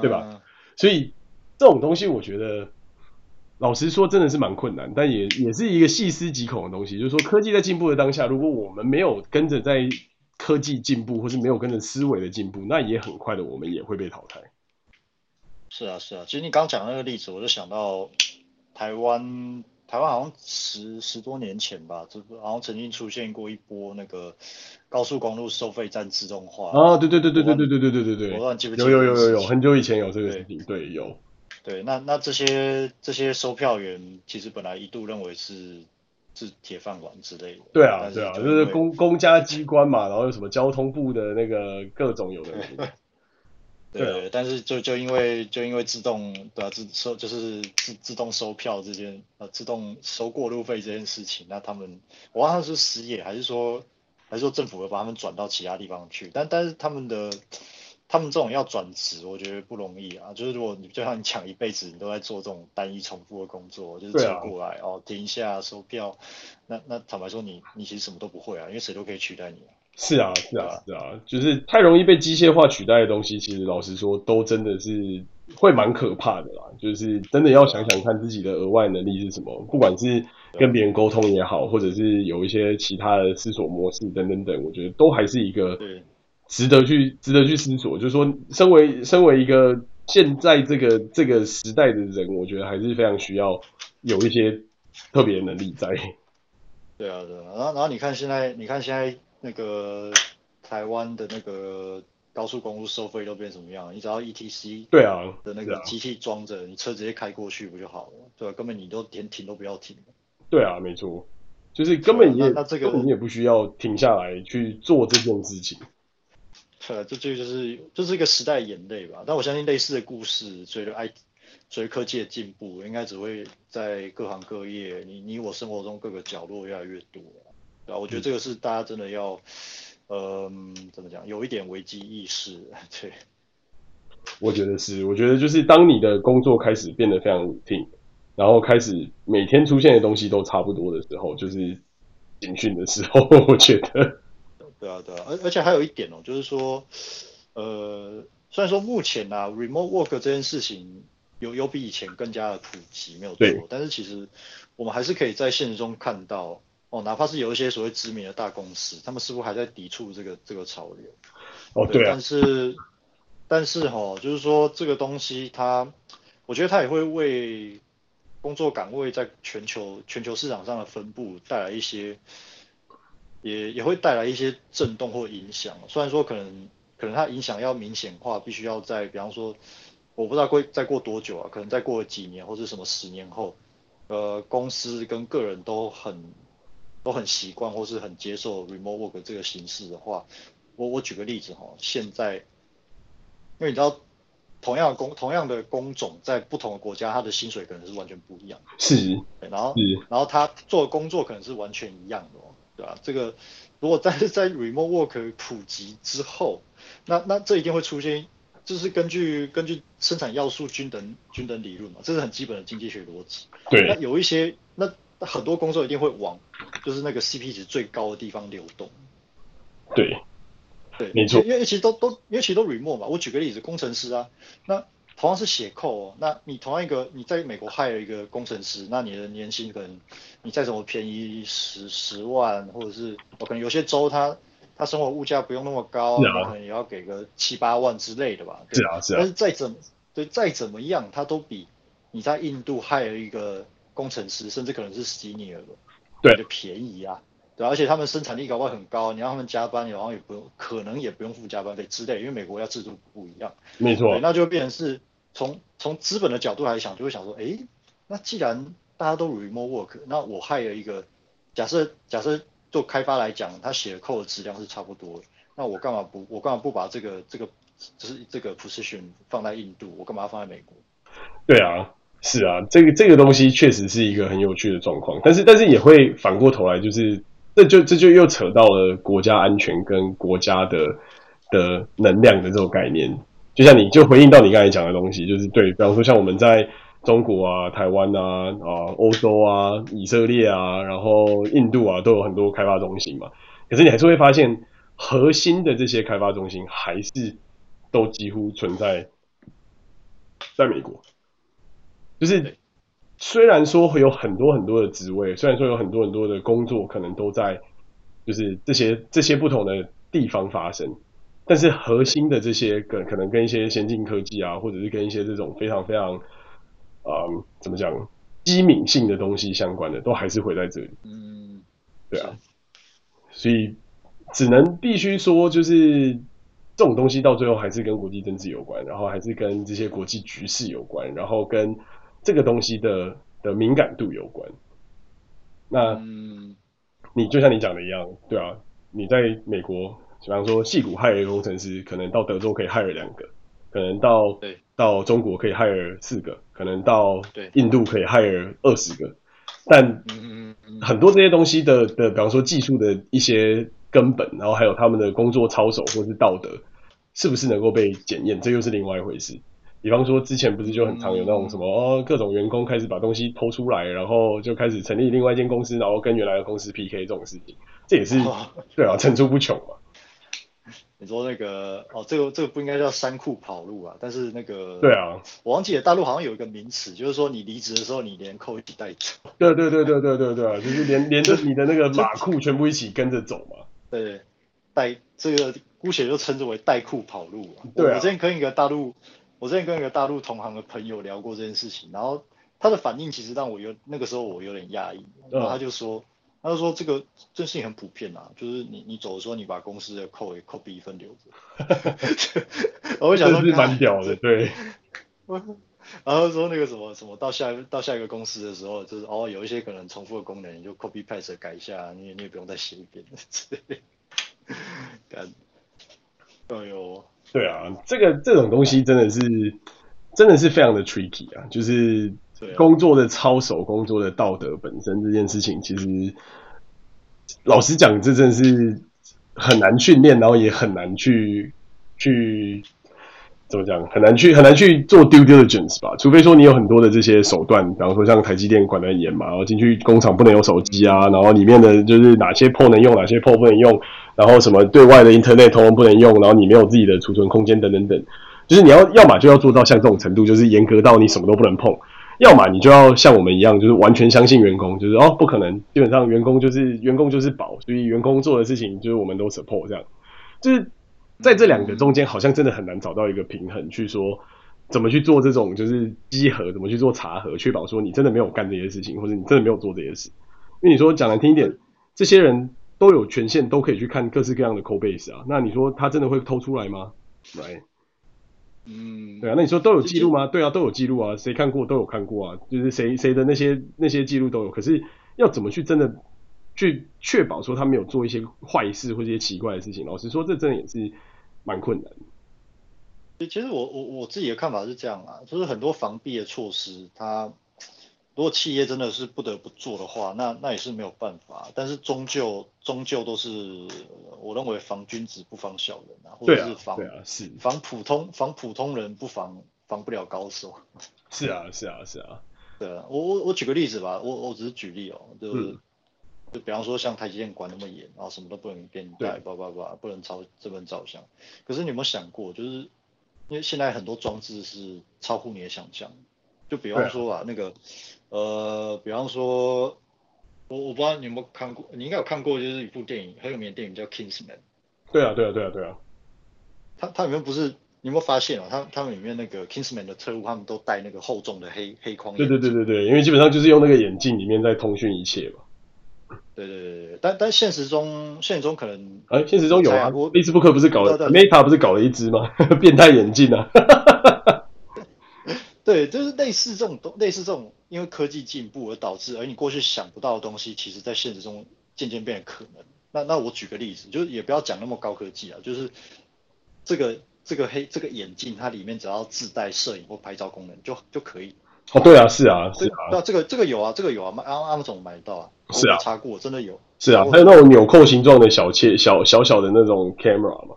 对吧？所以这种东西，我觉得老实说真的是蛮困难，但也也是一个细思极恐的东西。就是说，科技在进步的当下，如果我们没有跟着在科技进步，或是没有跟着思维的进步，那也很快的，我们也会被淘汰。是啊，是啊。其实你刚讲那个例子，我就想到台湾。台湾好像十十多年前吧，这好像曾经出现过一波那个高速公路收费站自动化。啊，对对对对对对对对对对对，我忘记不记得有有有有有，很久以前有这个事情，对，对有。对，那那这些这些收票员其实本来一度认为是是铁饭碗之类的。对啊对啊，就是公公家机关嘛，然后有什么交通部的那个各种有的。对，对，但是就就因为就因为自动对、啊、自收就是自自动收票这件呃自动收过路费这件事情，那他们我忘了是失业还是说还是说政府会把他们转到其他地方去，但但是他们的他们这种要转职，我觉得不容易啊。就是如果你就像你抢一辈子你都在做这种单一重复的工作，就是接过来、啊、哦停一下收票，那那坦白说你你其实什么都不会啊，因为谁都可以取代你啊。是啊，是啊，是啊，就是太容易被机械化取代的东西，其实老实说，都真的是会蛮可怕的啦。就是真的要想想看自己的额外能力是什么，不管是跟别人沟通也好，或者是有一些其他的思索模式等等等，我觉得都还是一个值得去值得去思索。就是说，身为身为一个现在这个这个时代的人，我觉得还是非常需要有一些特别能力在。对啊，对啊，然后然后你看现在，你看现在。那个台湾的那个高速公路收费都变什么样？你只要 ETC 对啊的那个机器装着，你车直接开过去不就好了？对吧？根本你都连停都不要停。对啊，没错，就是根本也那这个你也不需要停下来去做这件事情。对啊，这这就是就是一个时代眼泪吧。但我相信类似的故事，随着 I 随着科技的进步，应该只会在各行各业，你你我生活中各个角落越来越多。对啊，我觉得这个是大家真的要，嗯、呃，怎么讲，有一点危机意识。对，我觉得是，我觉得就是当你的工作开始变得非常 routine，然后开始每天出现的东西都差不多的时候，就是警讯的时候。我觉得，对啊，对啊，而而且还有一点哦，就是说，呃，虽然说目前啊，remote work 这件事情有有比以前更加的普及，没有错，但是其实我们还是可以在现实中看到。哦，哪怕是有一些所谓知名的大公司，他们似乎还在抵触这个这个潮流。哦，对啊。但是，但是哈、哦，就是说这个东西它，我觉得它也会为工作岗位在全球全球市场上的分布带来一些，也也会带来一些震动或影响。虽然说可能可能它影响要明显化，必须要在比方说，我不知道会再过多久啊，可能再过几年或者什么十年后，呃，公司跟个人都很。都很习惯或是很接受 remote work 这个形式的话，我我举个例子哈，现在，因为你知道，同样的工同样的工种在不同的国家，他的薪水可能是完全不一样。是。然后，然后他做的工作可能是完全一样的，对吧？这个如果但是 在 remote work 普及之后，那那这一定会出现，就是根据根据生产要素均等均等理论嘛，这是很基本的经济学逻辑。对。那有一些那。很多工作一定会往就是那个 CP 值最高的地方流动。对，对，没错。因为其实都都因为其实都 remote 嘛。我举个例子，工程师啊，那同样是写 code 哦，那你同样一个你在美国 hire 一个工程师，那你的年薪可能你再怎么便宜十十万，或者是我可能有些州他他生活物价不用那么高，啊、可能也要给个七八万之类的吧。是啊，是啊。但是再怎么对再怎么样，他都比你在印度 hire 一个。工程师甚至可能是 senior 的，对，就便宜啊，对，而且他们生产力搞不好很高，你让他们加班，然后也不用，可能也不用付加班费之类，因为美国要制度不一样，没错，那就变成是从从资本的角度来想，就会想说，哎，那既然大家都 remote work，那我 hire 一个，假设假设做开发来讲，他写的 code 的质量是差不多的，那我干嘛不我干嘛不把这个这个就是这个 position 放在印度，我干嘛要放在美国？对啊。是啊，这个这个东西确实是一个很有趣的状况，但是但是也会反过头来，就是这就这就又扯到了国家安全跟国家的的能量的这种概念。就像你就回应到你刚才讲的东西，就是对，比方说像我们在中国啊、台湾啊、啊欧洲啊、以色列啊，然后印度啊，都有很多开发中心嘛。可是你还是会发现，核心的这些开发中心还是都几乎存在在美国。就是，虽然说会有很多很多的职位，虽然说有很多很多的工作可能都在，就是这些这些不同的地方发生，但是核心的这些跟可能跟一些先进科技啊，或者是跟一些这种非常非常，嗯，怎么讲，机敏性的东西相关的，都还是会在这里。嗯，对啊，所以只能必须说，就是这种东西到最后还是跟国际政治有关，然后还是跟这些国际局势有关，然后跟这个东西的的敏感度有关。那，嗯，你就像你讲的一样，对啊，你在美国，比方说矽谷 hire 工程师，可能到德州可以 hire 两个，可能到对。到中国可以 hire 四个，可能到印度可以 hire 二十个，但很多这些东西的的，比方说技术的一些根本，然后还有他们的工作操守或是道德，是不是能够被检验，这又是另外一回事。比方说，之前不是就很常有那种什么哦，各种员工开始把东西偷出来，然后就开始成立另外一间公司，然后跟原来的公司 PK 这种事情，这也是、哦、对啊，层出不穷嘛。你说那个哦，这个这个不应该叫山库跑路啊，但是那个对啊，我忘记了大陆好像有一个名词，就是说你离职的时候，你连扣一起带走。对对对对对对对啊，就是连连着你的那个马库全部一起跟着走嘛。对，带这个姑且就称之为带库跑路啊。对啊，我之前跟一个大陆。我之前跟一个大陆同行的朋友聊过这件事情，然后他的反应其实让我有那个时候我有点讶异，然后他就说，他就说这个这事情很普遍啊，就是你你走的时候你把公司的扣也扣比一分留着，我想说是蛮屌的，对。然后说那个什么什么到下到下一个公司的时候，就是哦有一些可能重复的功能，你就 copy paste 改一下，你也你也不用再写一遍，干，哎呦。对啊，这个这种东西真的是真的是非常的 tricky 啊，就是工作的操守、工作的道德本身这件事情，其实老实讲，这真的是很难训练，然后也很难去去怎么讲，很难去很难去做 due diligence 吧，除非说你有很多的这些手段，比方说像台积电管得很严嘛，然后进去工厂不能有手机啊，然后里面的就是哪些 port 能用，哪些 port 不能用。然后什么对外的 Internet 通通不能用，然后你没有自己的储存空间等等等，就是你要要么就要做到像这种程度，就是严格到你什么都不能碰；要么你就要像我们一样，就是完全相信员工，就是哦不可能，基本上员工就是员工就是宝，所以员工做的事情就是我们都 support 这样。就是在这两个中间，好像真的很难找到一个平衡，去说怎么去做这种就是稽核，怎么去做查核，确保说你真的没有干这些事情，或者你真的没有做这些事。因为你说讲难听一点，这些人。都有权限，都可以去看各式各样的 code base 啊。那你说他真的会偷出来吗？来，嗯，对啊。那你说都有记录吗？对啊，都有记录啊。谁看过都有看过啊。就是谁谁的那些那些记录都有。可是要怎么去真的去确保说他没有做一些坏事或者一些奇怪的事情？老实说，这真的也是蛮困难的。其实我我我自己的看法是这样啊，就是很多防弊的措施，它。如果企业真的是不得不做的话，那那也是没有办法。但是终究终究都是，我认为防君子不防小人啊，或者是防、啊啊、是防普通防普通人不防防不了高手。是啊是啊是啊。对啊，我我我举个例子吧，我我只是举例哦，就、嗯、就比方说像台积电管那么严，然后什么都不能给你带，叭叭叭，不能朝这边照相。可是你有没有想过，就是因为现在很多装置是超乎你的想象。就比方说啊，那个，呃，比方说，我我不知道你有没有看过，你应该有看过，就是一部电影很有名的电影叫《Kingsman》。对啊，对啊，对啊，对啊。它它里面不是，你有没有发现啊？它他们里面那个 Kingsman 的特务，他们都戴那个厚重的黑黑框眼镜。对对对对对，因为基本上就是用那个眼镜里面在通讯一切嘛。对对对对，但但现实中现实中可能，哎，现实中有啊，Facebook 不是搞了，Meta 不是搞了一只吗？变态眼镜啊。对，就是类似这种东，类似这种，因为科技进步而导致，而你过去想不到的东西，其实在现实中渐渐变得可能。那那我举个例子，就是也不要讲那么高科技啊，就是这个这个黑这个眼镜，它里面只要自带摄影或拍照功能就就可以。哦，对啊，是啊，是啊，那啊，这个这个有啊，这个有啊，阿阿姆总买得到啊，是啊，查过，真的有。是啊，还有那种纽扣形状的小切小小小的那种 camera 嘛。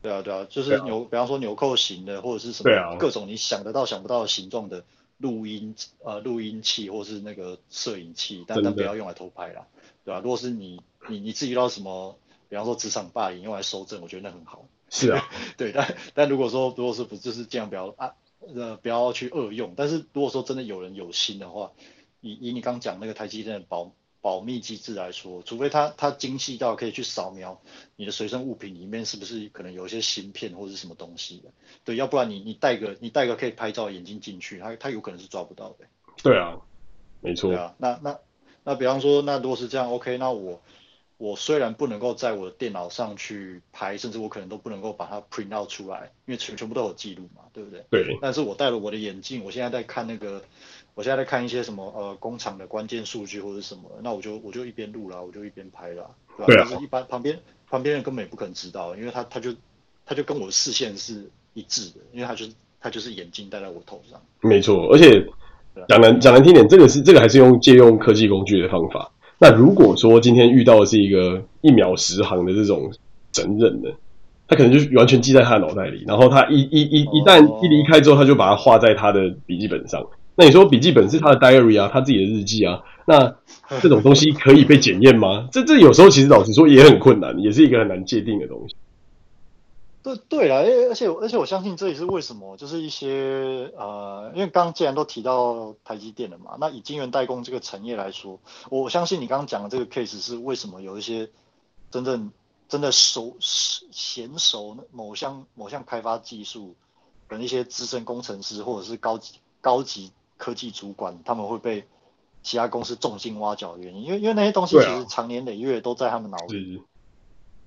对啊，对啊，就是纽，啊、比方说纽扣型的，或者是什么各种你想得到、想不到的形状的录音呃录音器，或是那个摄影器，但但不要用来偷拍啦，对吧，啊？如果是你你你自己遇到什么，比方说职场霸凌用来收证，我觉得那很好。是啊，对，但但如果说如果是不就是这样，不要啊呃不要去恶用。但是如果说真的有人有心的话，以以你刚讲那个台积电的保。保密机制来说，除非它它精细到可以去扫描你的随身物品里面是不是可能有一些芯片或者是什么东西的，对，要不然你你带个你带个可以拍照眼镜进去，它它有可能是抓不到的。对啊，没错。对啊，那那那比方说，那如果是这样，OK，那我我虽然不能够在我的电脑上去拍，甚至我可能都不能够把它 print out 出来，因为全全部都有记录嘛，对不对？对。但是我戴了我的眼镜，我现在在看那个，我现在在看一些什么呃工厂的关键数据或者什么，那我就我就一边录啦，我就一边拍啦，对吧？对啊。但是一般旁边旁边人根本也不可能知道，因为他他就他就跟我的视线是一致的，因为他就是他就是眼镜戴在我头上。没错，而且。讲难讲难听点，这个是这个还是用借用科技工具的方法。那如果说今天遇到的是一个一秒十行的这种整人的，他可能就完全记在他的脑袋里，然后他一一一一旦一离开之后，他就把它画在他的笔记本上。那你说笔记本是他的 diary 啊，他自己的日记啊，那这种东西可以被检验吗？这这有时候其实老实说也很困难，也是一个很难界定的东西。对对啊，而而且而且我相信这也是为什么，就是一些呃，因为刚刚既然都提到台积电了嘛，那以晶圆代工这个产业来说，我相信你刚刚讲的这个 case 是为什么有一些真正真的熟娴熟某项某项开发技术的一些资深工程师或者是高级高级科技主管，他们会被其他公司重金挖角的原因，因为因为那些东西其实长年累月都在他们脑里，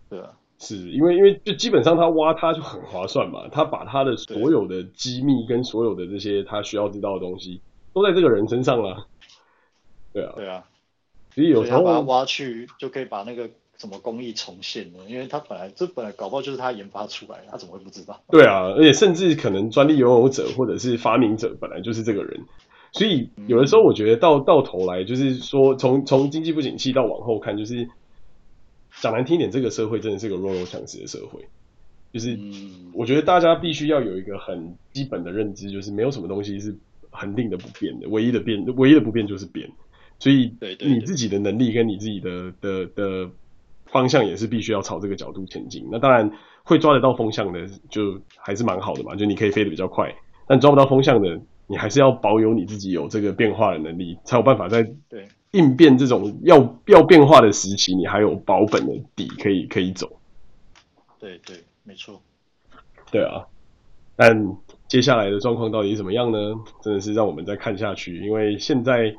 对啊。是因为因为就基本上他挖他就很划算嘛，他把他的所有的机密跟所有的这些他需要知道的东西都在这个人身上了。对啊，对啊，所以有时候把他挖去就可以把那个什么工艺重现了，因为他本来这本来搞不好就是他研发出来的，他怎么会不知道？对啊，而且甚至可能专利拥有者或者是发明者本来就是这个人，所以有的时候我觉得到到头来就是说从从经济不景气到往后看就是。讲难听点，这个社会真的是个弱肉强食的社会。就是，我觉得大家必须要有一个很基本的认知，就是没有什么东西是恒定的不变的，唯一的变，唯一的不变就是变。所以，你自己的能力跟你自己的的的方向也是必须要朝这个角度前进。那当然，会抓得到风向的，就还是蛮好的嘛，就你可以飞得比较快。但抓不到风向的，你还是要保有你自己有这个变化的能力，才有办法在对。应变这种要要变化的时期，你还有保本的底可以可以走。对对，没错。对啊，但接下来的状况到底怎么样呢？真的是让我们再看下去，因为现在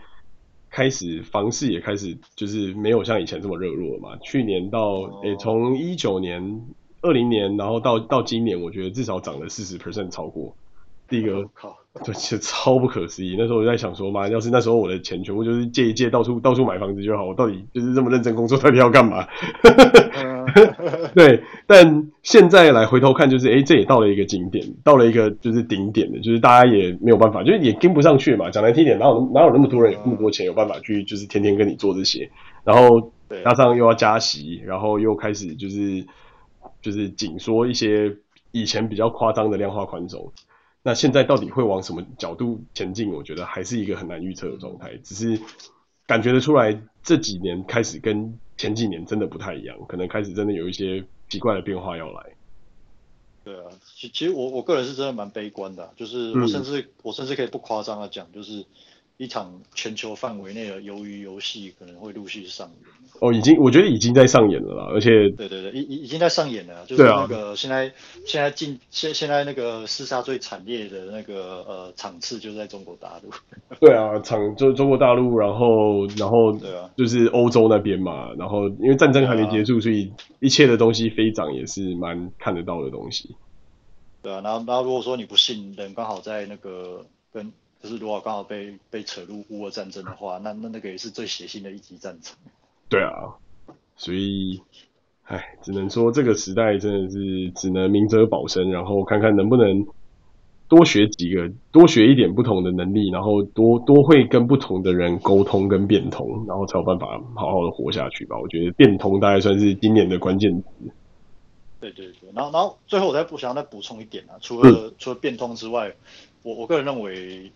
开始房市也开始就是没有像以前这么热络了嘛。去年到诶，从一九年、二零年，然后到到今年，我觉得至少涨了四十 percent 超过。第一个，靠，对，其实超不可思议。那时候我就在想说，妈，要是那时候我的钱全部就是借一借，到处到处买房子就好，我到底就是这么认真工作，到底要干嘛？对，但现在来回头看，就是，哎，这也到了一个景点，到了一个就是顶点的，就是大家也没有办法，就是也跟不上去嘛。讲难听点，哪有哪有那么多人有那么多钱，有办法去就是天天跟你做这些？然后加上又要加息，然后又开始就是就是紧缩一些以前比较夸张的量化宽松。那现在到底会往什么角度前进？我觉得还是一个很难预测的状态。只是感觉得出来，这几年开始跟前几年真的不太一样，可能开始真的有一些奇怪的变化要来。对啊，其其实我我个人是真的蛮悲观的，就是我甚至、嗯、我甚至可以不夸张的讲，就是。一场全球范围内的鱿鱼游戏可能会陆续上演。哦，已经，我觉得已经在上演了啦，而且，对对对，已已已经在上演了，就是那个现在、啊、现在进现现在那个厮杀最惨烈的那个呃场次就在中国大陆。对啊，场就中国大陆，然后然后对啊，就是欧洲那边嘛，然后因为战争还没结束，啊、所以一切的东西飞涨也是蛮看得到的东西。对啊，然后然后如果说你不信，人刚好在那个跟。就是如果刚好被被扯入乌俄战争的话，那那那个也是最血腥的一级战场。对啊，所以，唉，只能说这个时代真的是只能明哲保身，然后看看能不能多学几个，多学一点不同的能力，然后多多会跟不同的人沟通跟变通，然后才有办法好好的活下去吧。我觉得变通大概算是今年的关键词。对对对，然后然后最后我再不想要再补充一点啊，除了、嗯、除了变通之外，我我个人认为。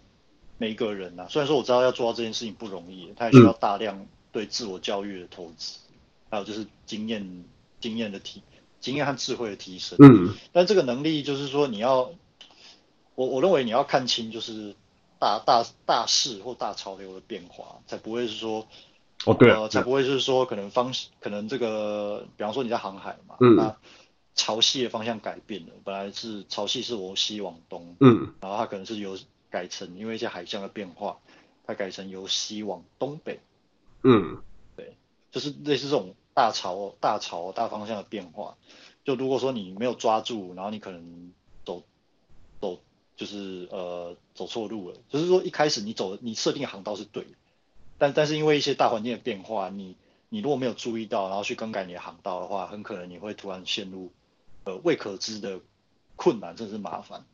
每一个人呐、啊，虽然说我知道要做到这件事情不容易，他也需要大量对自我教育的投资，嗯、还有就是经验、经验的提、经验和智慧的提升。嗯，但这个能力就是说，你要，我我认为你要看清就是大大大势或大潮流的变化，才不会是说，哦对、啊，呃，才不会是说可能方可能这个，比方说你在航海嘛，嗯，那潮汐的方向改变了，本来是潮汐是往西往东，嗯，然后它可能是由改成因为一些海象的变化，它改成由西往东北。嗯，对，就是类似这种大潮、大潮、大方向的变化。就如果说你没有抓住，然后你可能走走就是呃走错路了，就是说一开始你走你设定航道是对的，但但是因为一些大环境的变化，你你如果没有注意到，然后去更改你的航道的话，很可能你会突然陷入呃未可知的困难，甚至麻烦。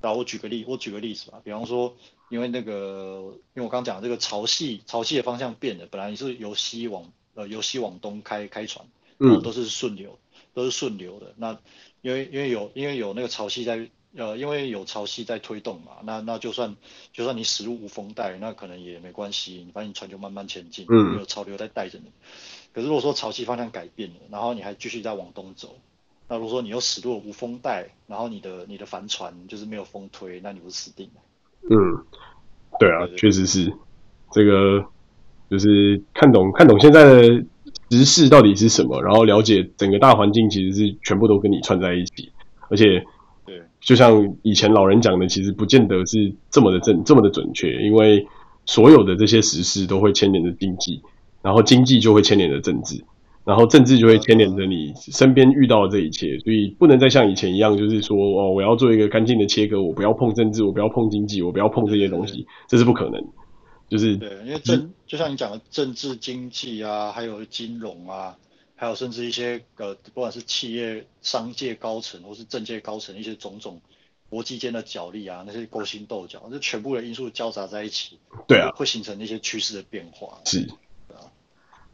然后我举个例，我举个例子吧，比方说，因为那个，因为我刚讲这个潮汐，潮汐的方向变了，本来你是由西往呃由西往东开开船，嗯，都是顺流，都是顺流的。那因为因为有因为有那个潮汐在呃因为有潮汐在推动嘛，那那就算就算你驶入无风带，那可能也没关系，你反正你船就慢慢前进，嗯，有潮流在带着你。可是如果说潮汐方向改变了，然后你还继续在往东走。那如果说你又驶入无风带，然后你的你的帆船就是没有风推，那你不是死定了？嗯，对啊，确实是。这个，就是看懂看懂现在的时事到底是什么，然后了解整个大环境其实是全部都跟你串在一起，而且对，就像以前老人讲的，其实不见得是这么的正这么的准确，因为所有的这些时事都会牵连着经济，然后经济就会牵连着政治。然后政治就会牵连着你身边遇到的这一切，所以不能再像以前一样，就是说哦，我要做一个干净的切割，我不要碰政治，我不要碰经济，我不要碰这些东西，这是不可能。就是对，因为政就像你讲的政治、经济啊，还有金融啊，还有甚至一些呃，不管是企业、商界高层或是政界高层一些种种国际间的角力啊，那些勾心斗角，这全部的因素交杂在一起，对啊，会形成那些趋势的变化。是，对啊，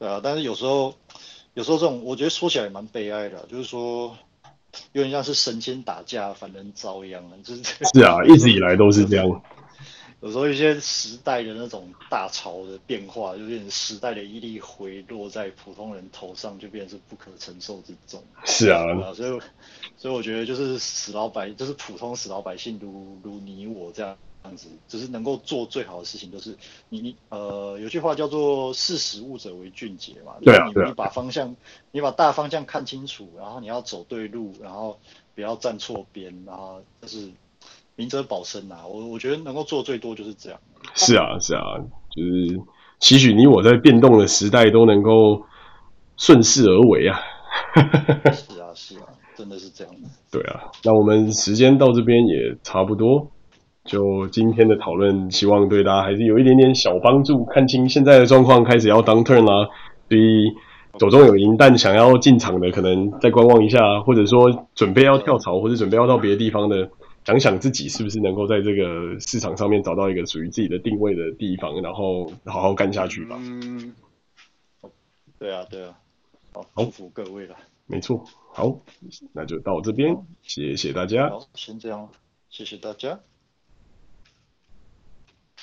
对啊，但是有时候。有时候这种我觉得说起来也蛮悲哀的，啊，就是说有点像是神仙打架，凡人遭殃啊，就是是啊，一直以来都是这样。有时候一些时代的那种大潮的变化，就变成时代的一粒回落在普通人头上，就变成是不可承受之重。是啊，所以所以我觉得就是死老百，就是普通死老百姓如如你我这样。这样子，只是能够做最好的事情，就是你你呃，有句话叫做“识时务者为俊杰”嘛。对啊，你你把方向，你把大方向看清楚，然后你要走对路，然后不要站错边，然后就是明哲保身啊。我我觉得能够做最多就是这样。是啊，是啊，就是期许你我在变动的时代都能够顺势而为啊。是啊，是啊，真的是这样的。对啊，那我们时间到这边也差不多。就今天的讨论，希望对大家还是有一点点小帮助。看清现在的状况，开始要 downturn 啦，所以手中有银弹想要进场的，可能再观望一下，或者说准备要跳槽，或者准备要到别的地方的，想想自己是不是能够在这个市场上面找到一个属于自己的定位的地方，然后好好干下去吧。嗯，对啊，对啊，好，祝福各位了。没错，好，那就到这边，谢谢大家。好，先这样，谢谢大家。